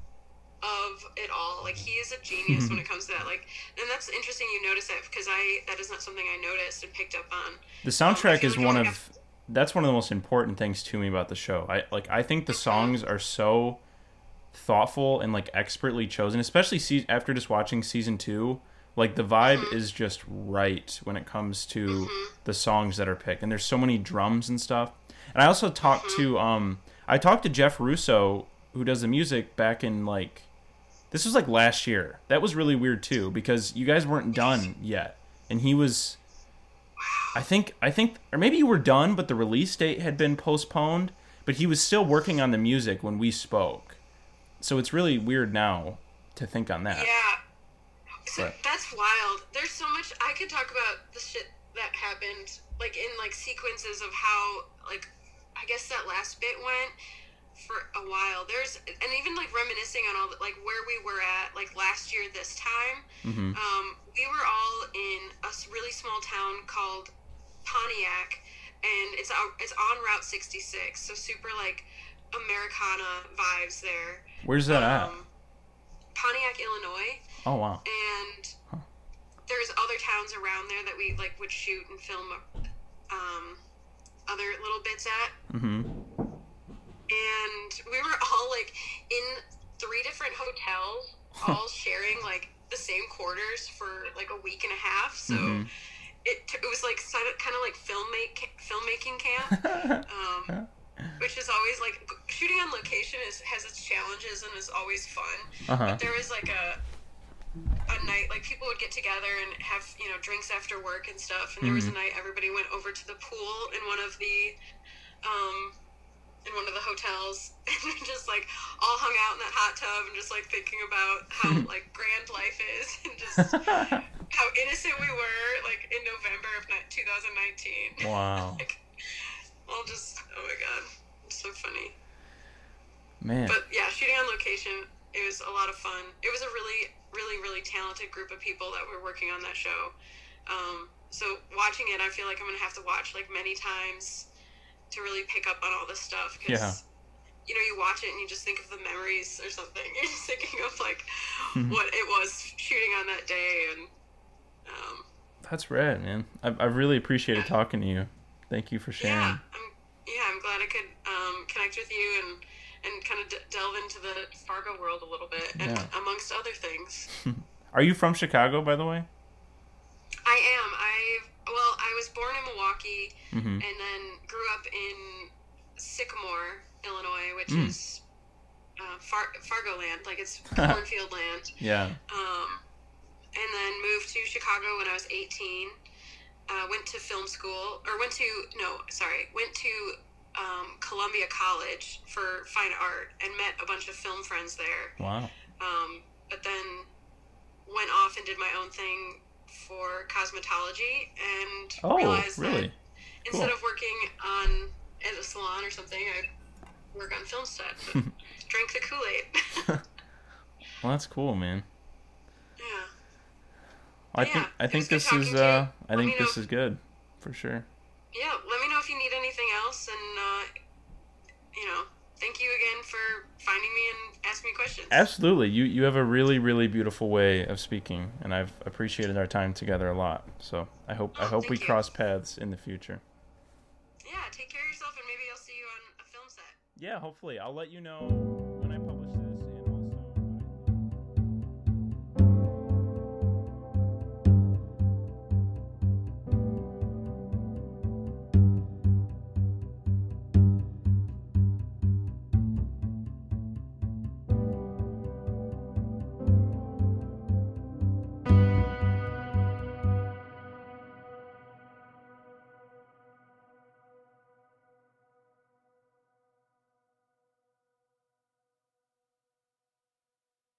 of it all. Like he is a genius when it comes to that. Like, and that's interesting. You notice that because I that is not something I noticed and picked up on.
The soundtrack
you
is one
like,
of that's one of the most important things to me about the show. I like I think the songs are so thoughtful and like expertly chosen, especially se- after just watching season 2. Like the vibe
Mm-hmm.
is just right when it comes to the songs that are picked and there's so many drums and stuff. And I also talked
Mm-hmm.
to um I talked to Jeff Russo who does the music back in like this was like last year. That was really weird too because you guys weren't done yet. And he was I think I think or maybe you were done but the release date had been postponed, but he was still working on the music when we spoke. So it's really weird now to think on that.
Yeah. So
Right.
that's wild. There's so much I could talk about the shit that happened, like in like sequences of how like I guess that last bit went for a while. There's and even like reminiscing on all the, like where we were at like last year this time.
Mhm.
Um, we were all in a really small town called Pontiac, and it's out, it's on Route 66, so super like Americana vibes there.
Where's that at?
Um, Pontiac, Illinois
Oh wow.
and there's other towns around there that we like would shoot and film um, other little bits at
Mhm.
And we were all like in three different hotels all sharing like the same quarters for like a week and a half. So
Mhm.
it, it was like kind of like filmmake filmmaking camp. [LAUGHS] Um, which is always like shooting on location is has its challenges and is always fun.
Uh-huh.
but there was like a a night like people would get together and have you know drinks after work and stuff and there was a night everybody went over to the pool in one of the um in one of the hotels [LAUGHS] and just like all hung out in that hot tub and just like thinking about how [LAUGHS] like grand life is [LAUGHS] and just how innocent we were like in November of 2019
wow.
like all just oh my god it's so funny
Man.
but yeah, shooting on location, it was a lot of fun. It was a really, really, really talented group of people that were working on that show. Um, so watching it, I feel like I'm gonna have to watch like many times to really pick up on all this stuff. Cause,
Yeah.
You know, you watch it and you just think of the memories or something. [LAUGHS] You're just thinking of like
Mm-hmm.
what it was shooting on that day, and um,
That's rad, man. I've, I've really appreciated talking to you. Thank you for sharing.
yeah, I'm yeah, I'm glad I could um, connect with you and and kind of d- delve into the Fargo world a little bit, and
Yeah.
amongst other things. [LAUGHS]
Are you from Chicago, by the way? Mhm.
and then grew up in Sycamore, Illinois, which
Mm.
is uh, Far- Fargo land, like it's [LAUGHS] cornfield land.
Yeah.
Um, and then moved to Chicago when I was 18. Uh, went to film school, or went to no, sorry, went to um, Columbia College for fine art, and met a bunch of film friends there.
Wow.
Um, but then went off and did my own thing for cosmetology, and
Oh,
realized
really?
that instead
Cool.
of working on at a salon or something, I work on film set. [LAUGHS] drink the Kool Aid. [LAUGHS]
Well, that's cool, man.
yeah.
I
Yeah,
think I think this is uh I
Let
think this
know.
is good for sure.
yeah, let me know if you need anything else, and uh, you know, thank you again for finding me and asking me questions.
Absolutely. You you have a really really beautiful way of speaking and I've appreciated our time together a lot. So, I hope I
Oh,
hope we
you.
cross paths in the future.
Yeah, take care of yourself, and maybe I'll see you on a film set.
Yeah, hopefully. I'll let you know when I publish